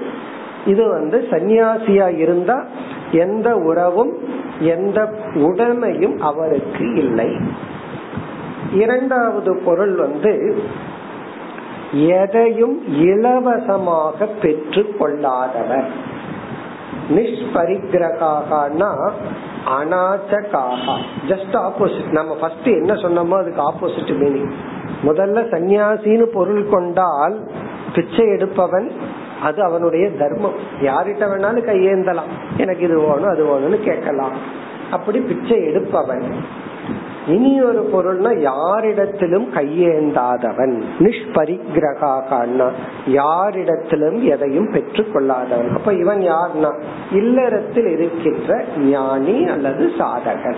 Speaker 1: இது வந்து சந்நியாசியா இருந்தா எந்த உறவும் எந்த உடமையும் அவருக்கு இல்லை. இரண்டாவது பொருள் வந்து எதையும் இலவசமாக பெற்று கொள்ளாதவர். நிஷ்பரிகிரகாகனா அனாச்சகாகா ஜஸ்ட் ஆப்போசிட் நம்ம ஃபர்ஸ்ட் என்ன சொன்னோமோ அதுக்கு ஆப்போசிட் மீனிங் முதல்ல சன்னியாசின்னு பொருள் கொண்டால் பிச்சை எடுப்பவன் அது அவனுடைய தர்மம். யார்கிட்ட வேணாலும் கையேந்தலாம். எனக்கு இது வேணும் அது வேணும்னு கேட்கலாம். அப்படி பிச்சை எடுப்பவன். இனி ஒரு பொருள்னா யாரிடத்திலும் கையேந்தாதவன். நிஷ்பரிகிரகான்னா யாரிடத்திலும் எதையும் பெற்று கொள்ளாதவன் அப்ப இவன் யார்னா? இல்லறத்தில் இருக்கின்ற ஞானி அல்லது சாதகன்.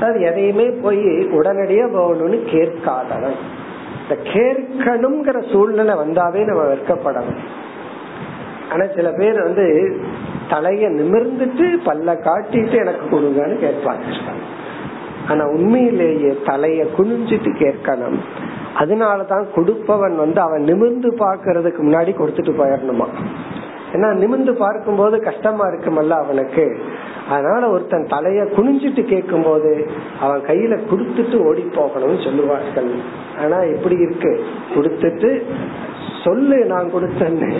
Speaker 1: அது எதையுமே போய் உடனடியா வேணும்னு கேட்காதவன். இந்த கேட்கணுங்கிற சூழ்நிலை வந்தாவே நம்ம வெட்கப்படணும். ஆனா சில பேர் வந்து தலைய நிமிர்ந்துட்டு பல்ல காட்டிட்டு எனக்கு கொடுங்கன்னு கேட்பாங்க. ஆனா உண்மையிலேயே தலைய குனிஞ்சிட்டு கேட்கணும். அதனாலதான் கொடுப்பவன் வந்து அவன் நிமிர்ந்து பாக்குறதுக்கு முன்னாடி கொடுத்துட்டு போயிடணுமா ஏன்னா நிமிர்ந்து பார்க்கும் போது கஷ்டமா இருக்குமல்ல அவனுக்கு. அதனால ஒருத்தன் தலைய குனிஞ்சிட்டு கேட்கும் போது அவன் கையில குடுத்துட்டு ஓடி போகணும்னு சொல்லுவார்கள். ஆனா எப்படி இருக்கு. கொடுத்துட்டு சொல்லு நான் கொடுத்தேன்னு.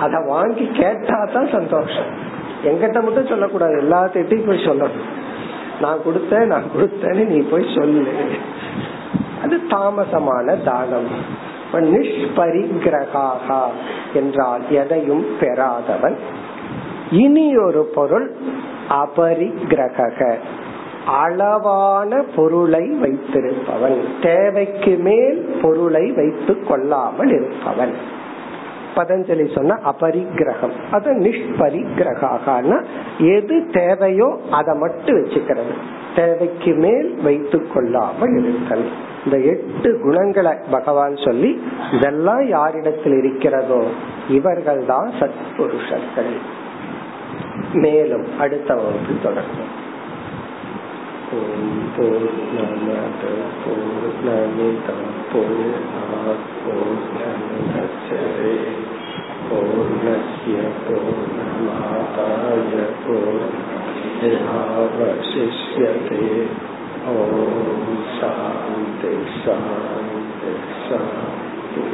Speaker 1: அத வாங்கி கேட்டா தான் சந்தோஷம். எங்கிட்ட மட்டும் சொல்லக்கூடாது எல்லாத்திட்டையும் போய் சொல்லணும்? நான் கொடுத்தேன் நான் கொடுத்தேன்னு நீ போய் சொல்லு. அது தாமசமான தானம் நிஷ்பரிகிரகாகா என்றால் எதையும் பெறாதவன். இனி ஒரு பொருள் அபரிகிரக அளவான பொருளை வைத்திருப்பவன். தேவைக்கு மேல் பொருளை வைத்து கொள்ளாமல் இருப்பவன். பதஞ்சலி சொன்ன அபரிகிரகம் அது நிஷ்பரிகிரகான எது தேவையோ அதை மட்டும் வச்சுக்கிறது. தேவைக்கு மேல் வைத்து கொள்ளாமல் இருத்தல். இந்த எட்டு குணங்களை பகவான் சொல்லி இதெல்லாம் யாரிடத்தில் இருக்கிறதோ இவர்கள் தான் சத்புருஷர்கள். மேலும் அடுத்த வகுப்பு தொடரும் பூர்ணமத பூர்ணமிதம் பூர்ணாத் பூர்ணமுதச்சதே பூர்ணஸ்ய பூர்ணமாதாய பூர்ணமேவாவசிஷ்யதே ஓம் சாந்தி சாந்தி சாந்தி